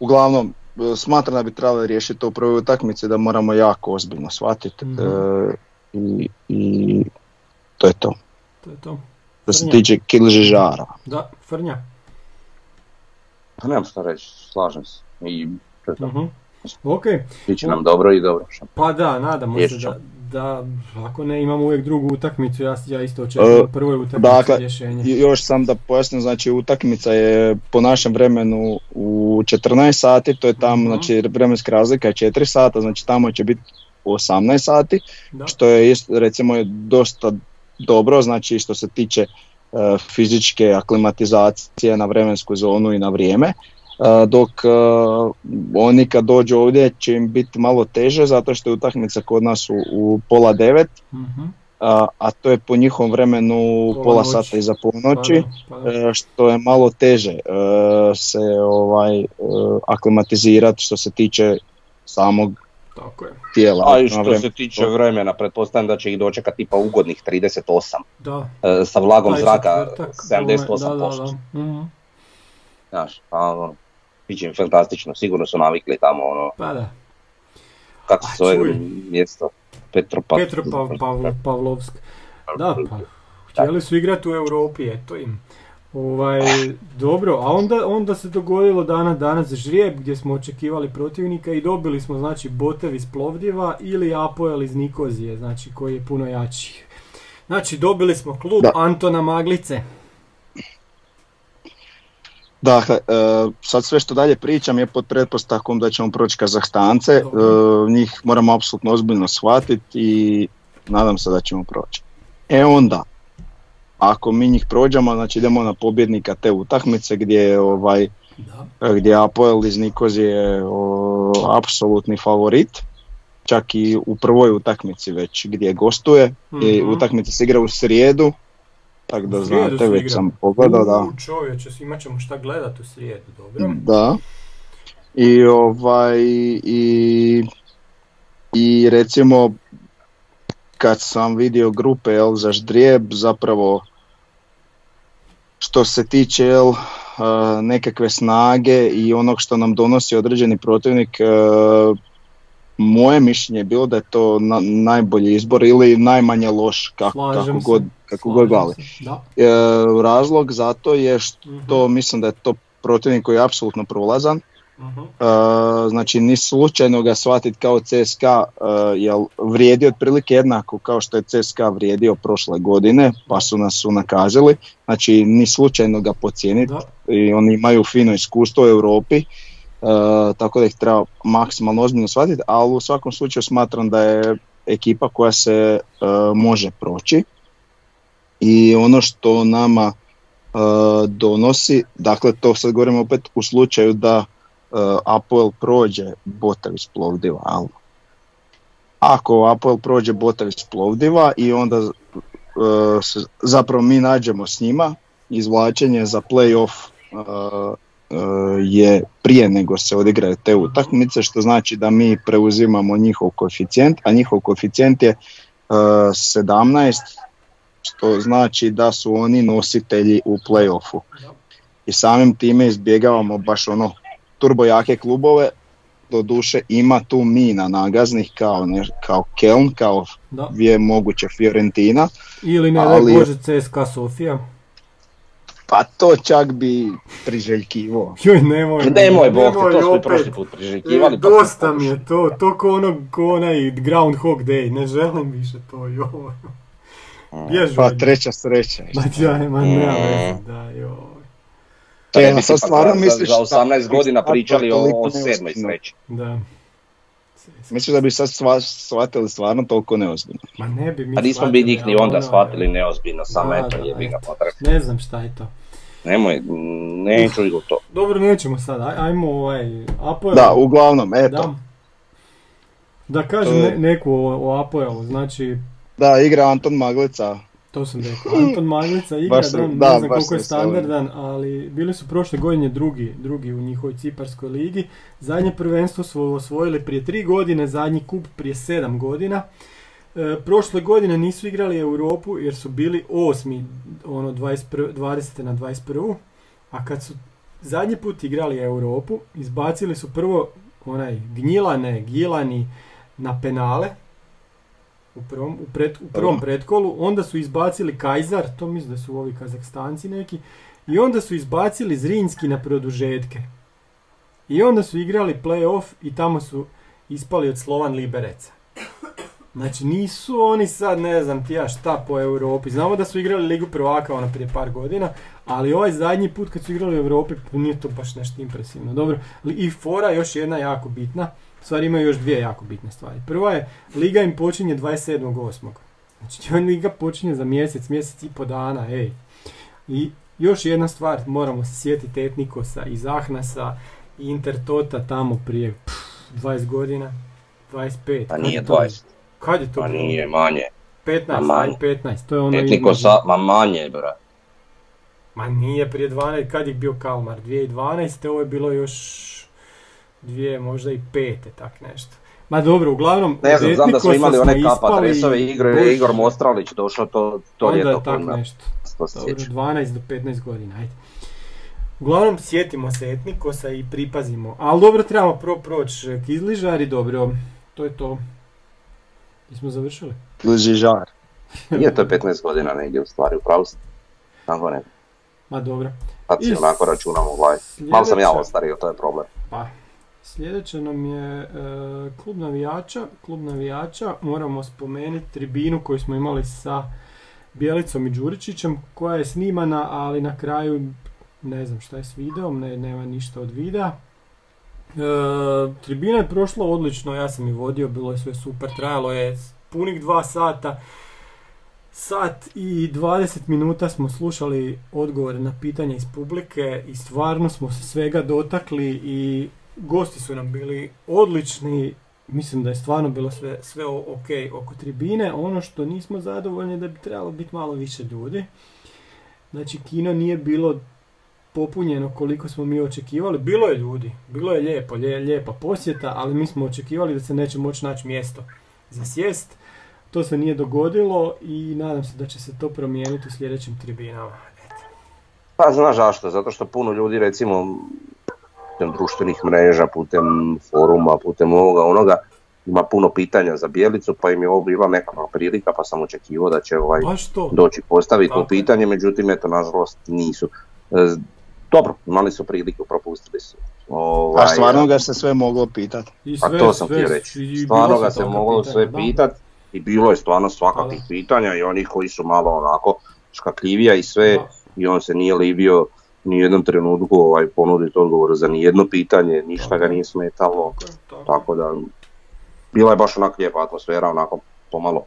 Uglavnom, e, smatram da bi trebali riješiti to u prvoj utakmici da moramo jako ozbiljno shvatiti mm i, i to je to. To je to. Što se tiče žara. Da, Frnja. Pa nemam šta reći, slažem se. I to je to. Uh-huh. Ok. Biće nam dobro i dobro. Pa da, nadamo se da, da ako ne imamo uvijek drugu utakmicu, ja, ja isto očekujem uh, prvoj utakmici dakle, rješenje. Još sam da pojasnim, znači utakmica je po našem vremenu u 14 sati, to je tamo, uh znači vremenska razlika je 4 sata, znači tamo će biti 18 sati, što je isto, recimo je dosta dobro, znači što se tiče uh, fizičke aklimatizacije na vremensku zonu i na vrijeme dok oni kad dođu ovdje će im biti malo teže zato što je utakmica kod nas u, u pola devet, mhm. a, a to je po njihovom vremenu pola, pola sata iza polnoći, pa pa e, što je malo teže e, se ovaj e, aklimatizirati što se tiče samog tako je. tijela. A i što se tiče vremena, pretpostavljam da će ih dočekati tipa ugodnih 38. Da. sa vlagom zraka 78%. Da, da, da. Mhm. Znaš, pa ono, Biće fantastično, sigurno su navikli tamo ono... Pa da. Kako se zove mjesto? Petropav... Pavlovsk. Da, pa htjeli su igrati u Europi, eto im. Ovaj, dobro, a onda, onda se dogodilo dana danas žrijeb gdje smo očekivali protivnika i dobili smo znači Botev iz Plovdjeva ili Apoel iz Nikozije, znači koji je puno jači. Znači dobili smo klub Antona Maglice. Dakle, e, sad sve što dalje pričam je pod pretpostavkom da ćemo proći Kazahstance, e, njih moramo apsolutno ozbiljno shvatiti i nadam se da ćemo proći. E onda, ako mi njih prođemo, znači idemo na pobjednika te utakmice gdje je ovaj, da. gdje Apoel iz Nikozije apsolutni favorit, čak i u prvoj utakmici već gdje gostuje, i mhm. utakmica se igra u srijedu, tako da znate, već sam pogledao, da. Čovječe, imat ćemo šta gledat u srijedu, dobro? Da. I ovaj, i, i recimo, kad sam vidio grupe El za Ždrijeb, zapravo, što se tiče El, nekakve snage i onog što nam donosi određeni protivnik, moje mišljenje je bilo da je to najbolji izbor ili najmanje loš kako, kako god, kako god gledali. E, razlog za to je što uh mislim da je to protivnik koji je apsolutno prolazan. Uh znači ni slučajno ga shvatiti kao CSKA e, jer vrijedi otprilike jednako kao što je CSKA vrijedio prošle godine pa su nas su nakazili. Znači ni slučajno ga pocijeniti i oni imaju fino iskustvo u Europi E, tako da ih treba maksimalno ozbiljno shvatiti, ali u svakom slučaju smatram da je ekipa koja se e, može proći i ono što nama donosi, dakle to sad govorimo opet u slučaju da Apoel prođe Botav iz Plovdiva, ako Apoel prođe Botav iz Plovdiva i onda zapravo mi nađemo s njima izvlačenje za playoff E, je prije nego se odigraju te utakmice, što znači da mi preuzimamo njihov koeficijent, a njihov koeficijent je 17, e, što znači da su oni nositelji u playoffu. I samim time izbjegavamo baš ono turbo jake klubove, do duše ima tu mina nagaznih kao, ne, kao Keln, kao je moguće Fiorentina. Ili ne ali, Bože CSKA Sofija. Pa to čak bi priželjkivo. Joj, nemoj. Nemoj, Bog, to smo prošli put priželjkivali. E, dosta mi je to, to ko ono, ko onaj Groundhog Day, ne želim više to, joj. Bježu. Pa treća sreća. Ma ja, ma nema veze, da, joj. To je, sad stvarno misliš... Za 18 godina pričali o sedmoj sreći. Da. Mislim da bi sad shvatili stvarno toliko neozbiljno. Ma ne bi mi A nismo bi njih ni onda ono, shvatili neozbiljno, samo eto je bi ga potrebno. Ne znam šta je to. Nemoj, neću i to. Dobro, nećemo sad, Aj, ajmo ovaj, Apoel. Da, uglavnom, eto. Da, da kažem ne, neku o, o Apoelu, znači... Da, igra Anton Maglica, to sam rekao. Anton Maglica igra, da, ne znam koliko je standardan, ali bili su prošle godine drugi, drugi u njihovoj Ciparskoj ligi. Zadnje prvenstvo su osvojili prije tri godine, zadnji kup prije sedam godina. E, prošle godine nisu igrali Europu jer su bili osmi, ono 21, 20. na 21. A kad su zadnji put igrali Europu, izbacili su prvo onaj gnjilane, gilani na penale, u prvom, u, pred, u prvom pretkolu, onda su izbacili Kajzar, to mislim da su ovi Kazakstanci neki, i onda su izbacili Zrinski na produžetke. I onda su igrali playoff i tamo su ispali od Slovan Libereca. Znači nisu oni sad ne znam ti ja šta po Europi. Znamo da su igrali Ligu prvaka ono prije par godina, ali ovaj zadnji put kad su igrali u Europi nije to baš nešto impresivno. Dobro, i fora još jedna jako bitna stvari imaju još dvije jako bitne stvari. Prva je, liga im počinje 27.8. Znači, liga počinje za mjesec, mjesec i po dana, ej. I još jedna stvar, moramo se sjetiti Etnikosa i Zahnasa i Intertota tamo prije pff, 20 godina, 25. Pa nije 20. Kad je to? Pa nije, manje. 15, manje. 15, to je ono Etnikosa, ma manje, bro. Ma nije prije 12, kad je bio Kalmar? 2012. Ovo je bilo još dvije, možda i pete, tak nešto. Ma dobro, uglavnom, ne znam, znam da smo imali one kapa dresove igre, Igor Mostralić došao to, to Onda ljeto. Onda tak nešto. Dobro, 12 do 15 godina, ajde. Uglavnom, sjetimo se Etnikosa i pripazimo. Ali dobro, trebamo prvo proći Kizližar i dobro, to je to. I smo završili? Kizližar. Nije to 15 godina negdje u stvari, upravo sam. Tako ne. Ma dobro. Kad si onako računamo ovaj. Malo sam ja ostario, to je problem. Pa, Sljedeće nam je e, klub navijača. Klub navijača moramo spomenuti tribinu koju smo imali sa Bjelicom i Đuričićem koja je snimana, ali na kraju ne znam šta je s videom, ne, nema ništa od videa. E, tribina je prošla odlično, ja sam i vodio, bilo je sve super, trajalo je punih dva sata. Sat i 20 minuta smo slušali odgovore na pitanja iz publike i stvarno smo se svega dotakli i gosti su nam bili odlični, mislim da je stvarno bilo sve, sve ok oko tribine. Ono što nismo zadovoljni da bi trebalo biti malo više ljudi. Znači kino nije bilo popunjeno koliko smo mi očekivali. Bilo je ljudi, bilo je lijepo, lijepa posjeta, ali mi smo očekivali da se neće moći naći mjesto za sjest. To se nije dogodilo i nadam se da će se to promijeniti u sljedećim tribinama. Pa znaš zašto? Zato što puno ljudi recimo putem društvenih mreža, putem foruma, putem ovoga onoga, ima puno pitanja za Bijelicu, pa im je ovo bila neka prilika, pa sam očekivao da će ovaj doći postaviti to pitanje, međutim, eto, nažalost, nisu. E, dobro, imali su priliku, propustili su. Ovaj, A stvarno ga se sve moglo pitati? A to sam htio reći. Stvarno ga se moglo sve pitati i bilo je stvarno svakakvih pitanja i onih koji su malo onako škakljivija i sve i on se nije libio ni jednom trenutku ovaj, ponuditi odgovor za ni jedno pitanje, ništa ga nije smetalo, tako da bila je baš onak lijepa atmosfera, onako pomalo,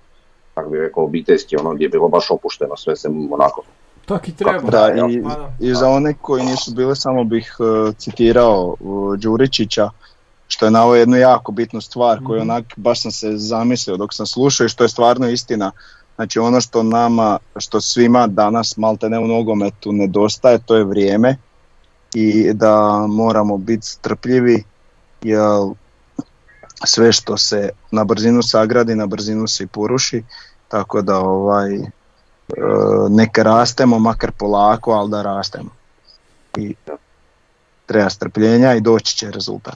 kako bi rekao, obiteljski, ono gdje je bilo baš opušteno, sve se onako tak i treba. Da, i, i za one koji nisu bili, samo bih uh, citirao uh, Đuričića, što je naveo jednu jako bitnu stvar koju mhm. onak baš sam se zamislio dok sam slušao i što je stvarno istina. Znači ono što nama, što svima danas malte ne u nogometu nedostaje, to je vrijeme i da moramo biti strpljivi jer sve što se na brzinu sagradi, na brzinu se i poruši, tako da ovaj, e, neka rastemo, makar polako, ali da rastemo. I treba strpljenja i doći će rezultat.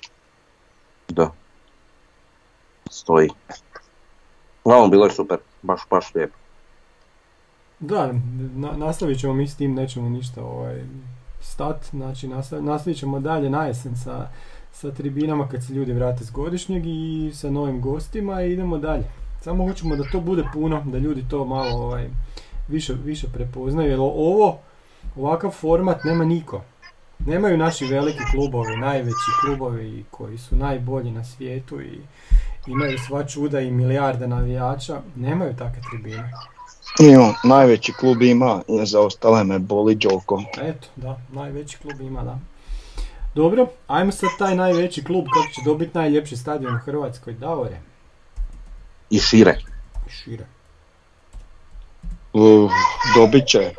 Da, stoji. Uglavnom bilo je super, baš, baš lijepo. Da, nastavit ćemo mi s tim, nećemo ništa ovaj, stat, znači nastavit ćemo dalje na jesen sa, sa tribinama kad se ljudi vrate s godišnjeg i sa novim gostima i idemo dalje. Samo hoćemo da to bude puno, da ljudi to malo ovaj, više, više prepoznaju, jer ovo, ovakav format nema niko. Nemaju naši veliki klubovi, najveći klubovi koji su najbolji na svijetu i imaju sva čuda i milijarde navijača, nemaju takve tribine. Ima, najveći klub ima, za ostale me boli Đoko. Eto, da, najveći klub ima, da. Dobro, ajmo sad taj najveći klub, kako će dobiti najljepši stadion u Hrvatskoj, Davore. I šire. I šire. Uh, dobit će,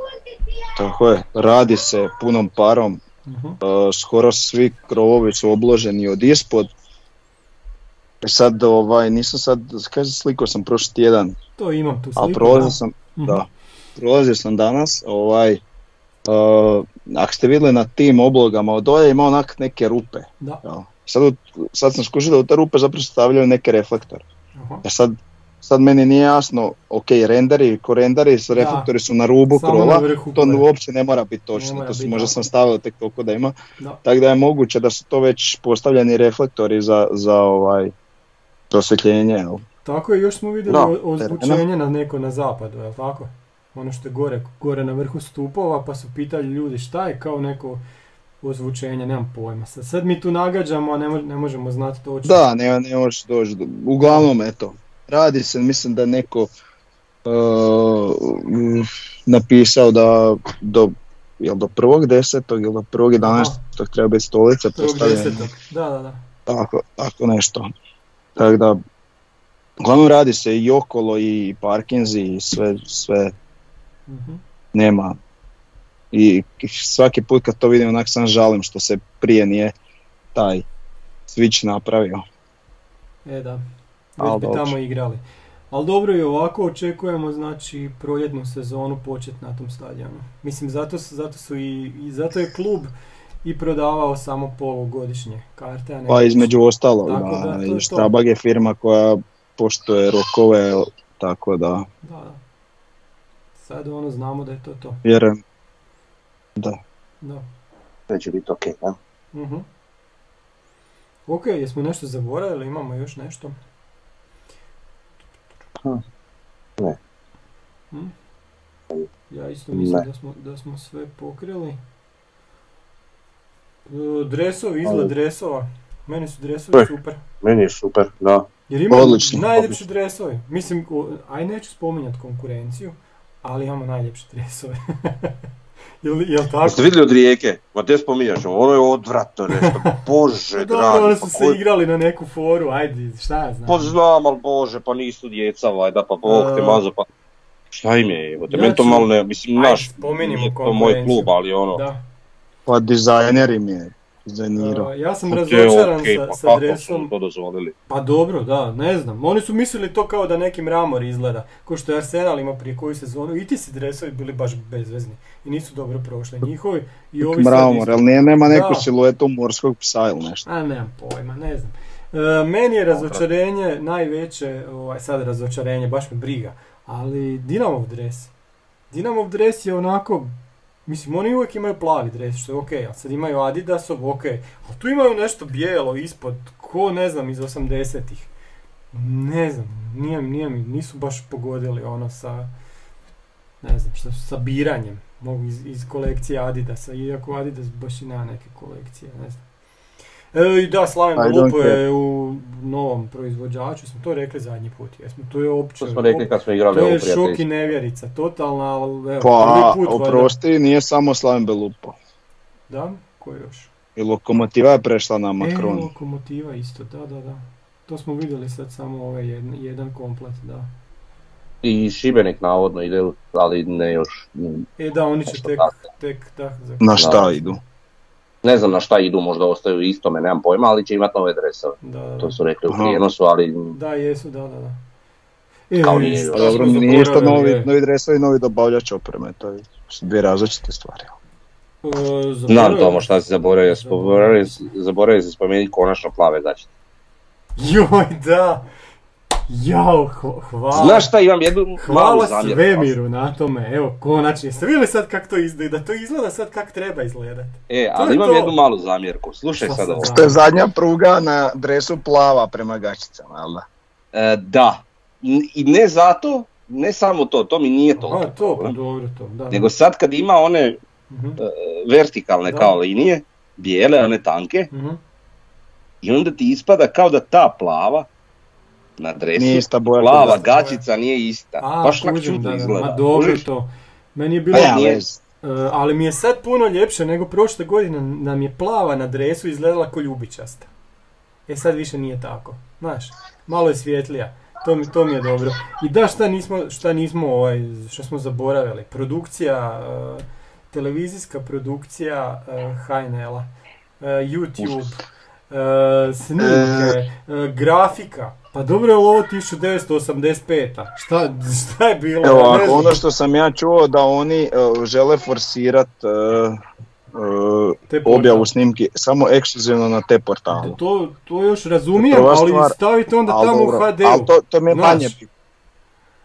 tako je, radi se punom parom, uh skoro svi krovovi su obloženi od ispod. E sad, ovaj, nisam sad, kaže sliko sam prošli tjedan. To imam tu sliku. A prolazio sam, uh da, prolazio sam danas, ovaj, uh, ako ste vidjeli na tim oblogama od dolje ima onak neke rupe. Da. Ja. Sad, sad sam skušao da u te rupe zapravo stavljaju neke reflektore. Uh-huh. Ja sad, sad meni nije jasno, ok, renderi, ko renderi, reflektori su na rubu krova, to uopće ne mora biti točno, to su, možda sam stavio tek toliko da ima, tako da je moguće da su to već postavljeni reflektori za, za ovaj prosvjetljenje. Jel? Tako je, još smo vidjeli ozvučenje na neko na zapadu, jel tako? Ono što je gore, gore na vrhu stupova, pa su pitali ljudi šta je kao neko ozvučenje, nemam pojma. Sad, sad mi tu nagađamo, a ne, ne možemo znati točno. Da, ne, ne možeš doći. Uglavnom, eto, radi se, mislim da neko uh, napisao da do, jel do prvog desetog ili do prvog jedanaestog treba biti stolica postavljena. Da, da, da. Tako, tako nešto. Tako da, uglavnom radi se i okolo i parkinzi i sve, sve uh nema. I svaki put kad to vidim onak sam žalim što se prije nije taj switch napravio. E da, već bi tamo igrali. Ali dobro i ovako očekujemo znači proljetnu sezonu počet na tom stadionu. Mislim zato, zato su i, i zato je klub i prodavao samo polugodišnje karte. A ne pa između ostalog, da, i Štrabag je firma koja poštuje rokove, tako da... Da, da. Sad ono znamo da je to to. Vjerujem. Da. Da. Sve će biti ok, da? Uh-huh. Ok, jesmo nešto zaboravili, imamo još nešto? Hm. Ne. Hm? Ja isto mislim da smo, da smo sve pokrili. E, dresovi, izgled dresova. Meni su dresovi super. Meni je super, da. Jer imamo najljepši dresovi. Mislim, aj neću spominjati konkurenciju, ali imamo najljepše dresove. jel, jel tako? Jeste vidjeli od rijeke? Ma te spominjaš, ono je odvratno nešto, bože dragi. Oni su se igrali na neku foru, ajde, šta ja znam. Pa znam, ali bože, pa nisu djeca, vajda, pa bog te mazo, pa... Šta im je, evo te, meni to malo ne, mislim, naš, nije to moj klub, ali ono... Da. Pa dizajner im je Uh, ja sam okay, razočaran okay, sa, pa sa dresom. to dozvolili? Pa dobro, da, ne znam. Oni su mislili to kao da neki mramor izgleda. Ko što je Arsenal ima prije koju sezonu. I ti si dresovi bili baš bezvezni. I nisu dobro prošli. Njihovi i ovi Mramor, ali nije, nema neku da. siluetu morskog psa ili nešto. A nemam pojma, ne znam. Uh, meni je razočarenje najveće, ovaj, sad razočarenje, baš me briga. Ali Dinamov dres. Dinamov dres je onako Mislim, oni uvijek imaju plavi dres, što je okej, okay, a sad imaju Adidasov, ok, a tu imaju nešto bijelo ispod, ko ne znam, iz 80-ih. Ne znam, nije, nije nisu baš pogodili ono sa, ne znam, što, sa biranjem, mogu iz, iz kolekcije Adidasa, iako Adidas baš i nema neke kolekcije, ne znam. E, da, Slaven Belupo je u novom proizvođaču, smo to rekli zadnji put, jesmo, to je opće. To smo rekli kad smo igrali To je šok i nevjerica, totalna, ali evo, pa, prvi put. oprosti, nije samo Slaven Belupo. Da, ko još? I Lokomotiva je prešla na Macron. E, Lokomotiva isto, da, da, da. To smo vidjeli sad samo ovaj jedan, jedan komplet, da. I Šibenik navodno ide, ali ne još. E da, oni će tek, tek, da. Na šta idu? Ne znam na šta idu, možda ostaju istome, nemam pojma, ali će imati nove dresove. Da, To su rekli u prijenosu, ali... Da, jesu, da, da, da. E, Kao nije, pa dobro, nije isto novi, novi dresovi i novi dobavljač opreme, to je dvije različite stvari. Znam Tomo šta si zaboravio, zaboravio, zaboravio si spomenuti konačno plave začete. Joj, da! Jao, hvala. Znaš šta, imam jednu malu Hvala svemiru na tome, evo, konačno. Jeste vidjeli sad kako to izgleda? Da to izgleda sad kako treba izgledat. E, To ali imam to. jednu malu zamjerku. Slušaj sad ovo. znam? To je zadnja pruga na dresu plava prema gačicama, jel da? E, da. I ne zato, ne samo to, to mi nije toliko. A, to, pa dobro to, da. Nego sad kad ima one Mhm, e, vertikalne Da. kao linije, bijele, a ne tanke, mhm. i onda ti ispada kao da ta plava na dresu, Nije ista boja. plava gačica nije ista. A, Baš kužim, čudno da, da, izgleda. Ma dobro to. Meni je bilo, Pa ja, nije- vez. e, ali mi je sad puno ljepše nego prošle godine nam je plava na dresu izgledala ko ljubičasta. E sad više nije tako, znaš, malo je svjetlija. To mi, to mi je dobro. I da, šta nismo, šta nismo, ovaj, što smo zaboravili, produkcija, e, televizijska produkcija uh, HNL-a, e, YouTube, snimke, grafika. Pa dobro je ovo 1985-a? Šta, šta je bilo? Evo, ako ono što sam ja čuo da oni e, žele forsirat portale. objavu snimki samo ekskluzivno na te portale. To, to još razumijem, ali stvar, stavite onda Ali tamo u dobro, HD-u. ali to, to mi je manje.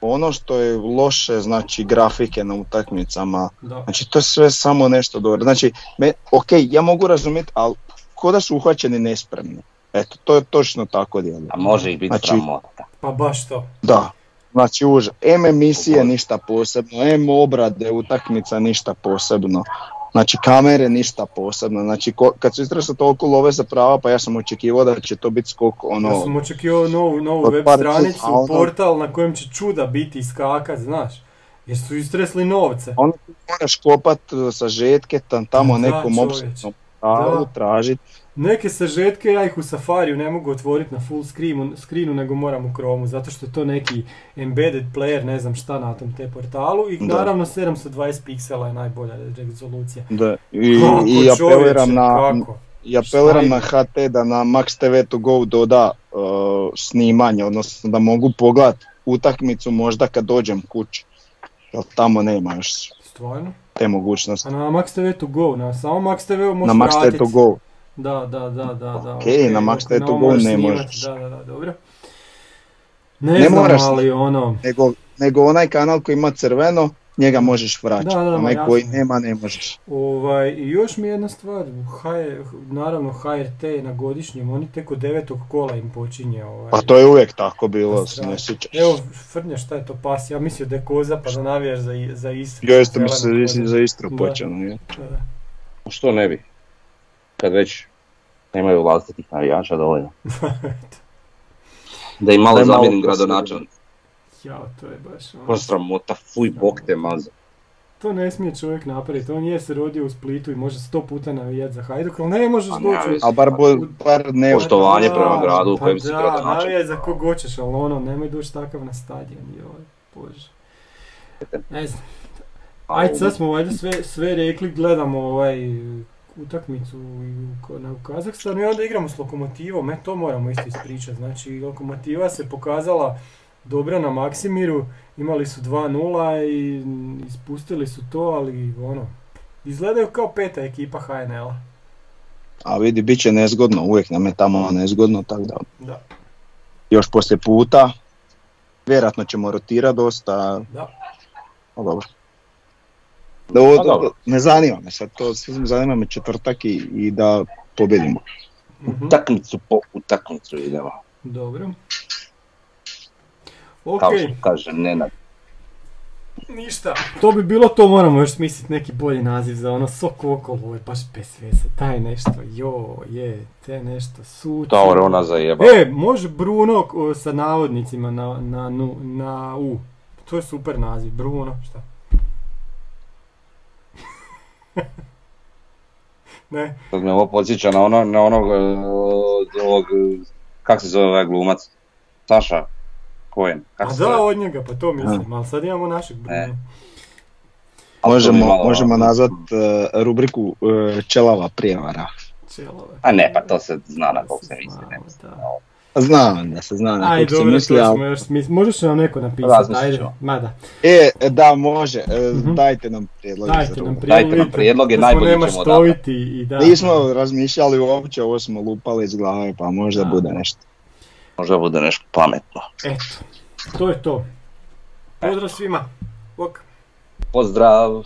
Ono što je loše, znači grafike na utakmicama, Da. znači to je sve samo nešto dobro. Znači, me, ok, ja mogu razumjeti, ali ko da su uhvaćeni nespremni. Eto, to je točno tako djeluje. A može ih biti Znači- sramota. Pa baš to. Da, znači už, M emisije ništa posebno, M obrade utakmica ništa posebno, znači kamere ništa posebno, znači ko, kad su istresno toliko love za prava pa ja sam očekivao da će to biti skok ono, Ja sam očekivao novu, novu web stranicu, ono- portal na kojem će čuda biti iskakat, znaš. Jer su istresli novce. ono moraš kopat uh, sažetke tam, tamo Da, nekom Da. tražiti. Neke sažetke ja ih u Safariju ne mogu otvoriti na full screenu, screenu nego moram u Chromu, zato što je to neki embedded player, ne znam šta na tom te portalu i Da. naravno 720 piksela je najbolja rezolucija. Da. I, Kako, i apeliram na, kako? i apeliram na HT da na Max TV to go doda uh, snimanje, odnosno da mogu pogledat utakmicu možda kad dođem kući. Jer tamo nema još Stvarno? te mogućnosti. A na Max TV to go, na samo Max TV Na možeš Max TV to go. Da, da, da, da, da. Ok, okej, na Max dok TV na to ovo go ne možeš. Da, da, da, dobro. Ne, Ne znam, moraš ali ono, Nego, nego onaj kanal koji ima crveno, njega možeš vraćati. Da, da, da, onaj jasno. koji nema, ne možeš. ovaj, i još mi je jedna stvar, H, naravno HRT na godišnjem, oni tek od devetog kola im počinje ovaj. Pa to je uvijek tako bilo, ne sjećaš. Evo, Frnja, šta je to pas? Ja mislio da je koza pa da navijaš za, za Istru. Ja isto mi se za Istru Da. počeo. nije? Da, da. Što ne bi? Kad već nemaju vlastitih navijača dovoljno. Da im malo Daj malo zamjenim posebno. gradonačelnik. Jao, to je baš ono. Ko sramota, fuj bok te mazo. To ne smije čovjek napraviti. On je se rodio u Splitu i može sto puta navijati za Hajduk, ali ne možeš Pa doći navi- u... A bar, bo, bar ne... Poštovanje Pa prema da, gradu u pa kojem si da, gradonačelnik. navijaj za kog hoćeš, ali ono, nemoj doći takav na stadion, joj, bože. Ne znam. Ajde, sad smo valjda sve, sve rekli, gledamo ovaj utakmicu na, Kazahstanu i onda igramo s Lokomotivom, e to moramo isto ispričati. Znači, Lokomotiva se pokazala dobra na Maksimiru, imali su 2-0 i ispustili su to, ali ono, izgledaju kao peta ekipa HNL-a. A vidi, bit će nezgodno, uvijek nam je tamo nezgodno, tako da Da, još poslije puta, vjerojatno ćemo rotirati dosta, da. ali dobro. Da, ovo, Pa dobro. ne zanima me sad, to zanima me četvrtak i, i da pobjedimo. Mhm, Utakmicu po utakmicu idemo. Dobro. Ok, Kao što kaže Nenad. ništa. To bi bilo to, moramo još smisliti neki bolji naziv za ono sok okolo, ovo je baš bez veze, taj nešto, jo, je, te nešto, suci. Ta ona zajeba. E, može Bruno sa navodnicima na, na, nu, na U. To je super naziv, Bruno, šta? ne, Sad me ovo podsjeća na, ono, na onog, e, ovog, e, kak se zove ovaj glumac? Saša Cohen. a se da, zove? od njega, pa to mislim, ali sad imamo našeg to Možemo, malo možemo nazvat e, rubriku e, Čelava prijevara. Čelove. A ne, pa to se zna na kog se misli. Znam da se zna na Aj, dobro, misli, to ali- još. Možeš nam neko napisati? Ajde, mada. E, da, može, e, Mhm. dajte nam prijedloge. Dajte za nam rubriku. Dajte nam prijedloge. prijedloge, da najbolje nema ćemo štoviti i da. Nismo razmišljali uopće, ovo smo lupali iz glave, pa možda Da. bude nešto. Možda bude nešto pametno. Eto, to je to. Pozdrav svima. Bok. Pozdrav!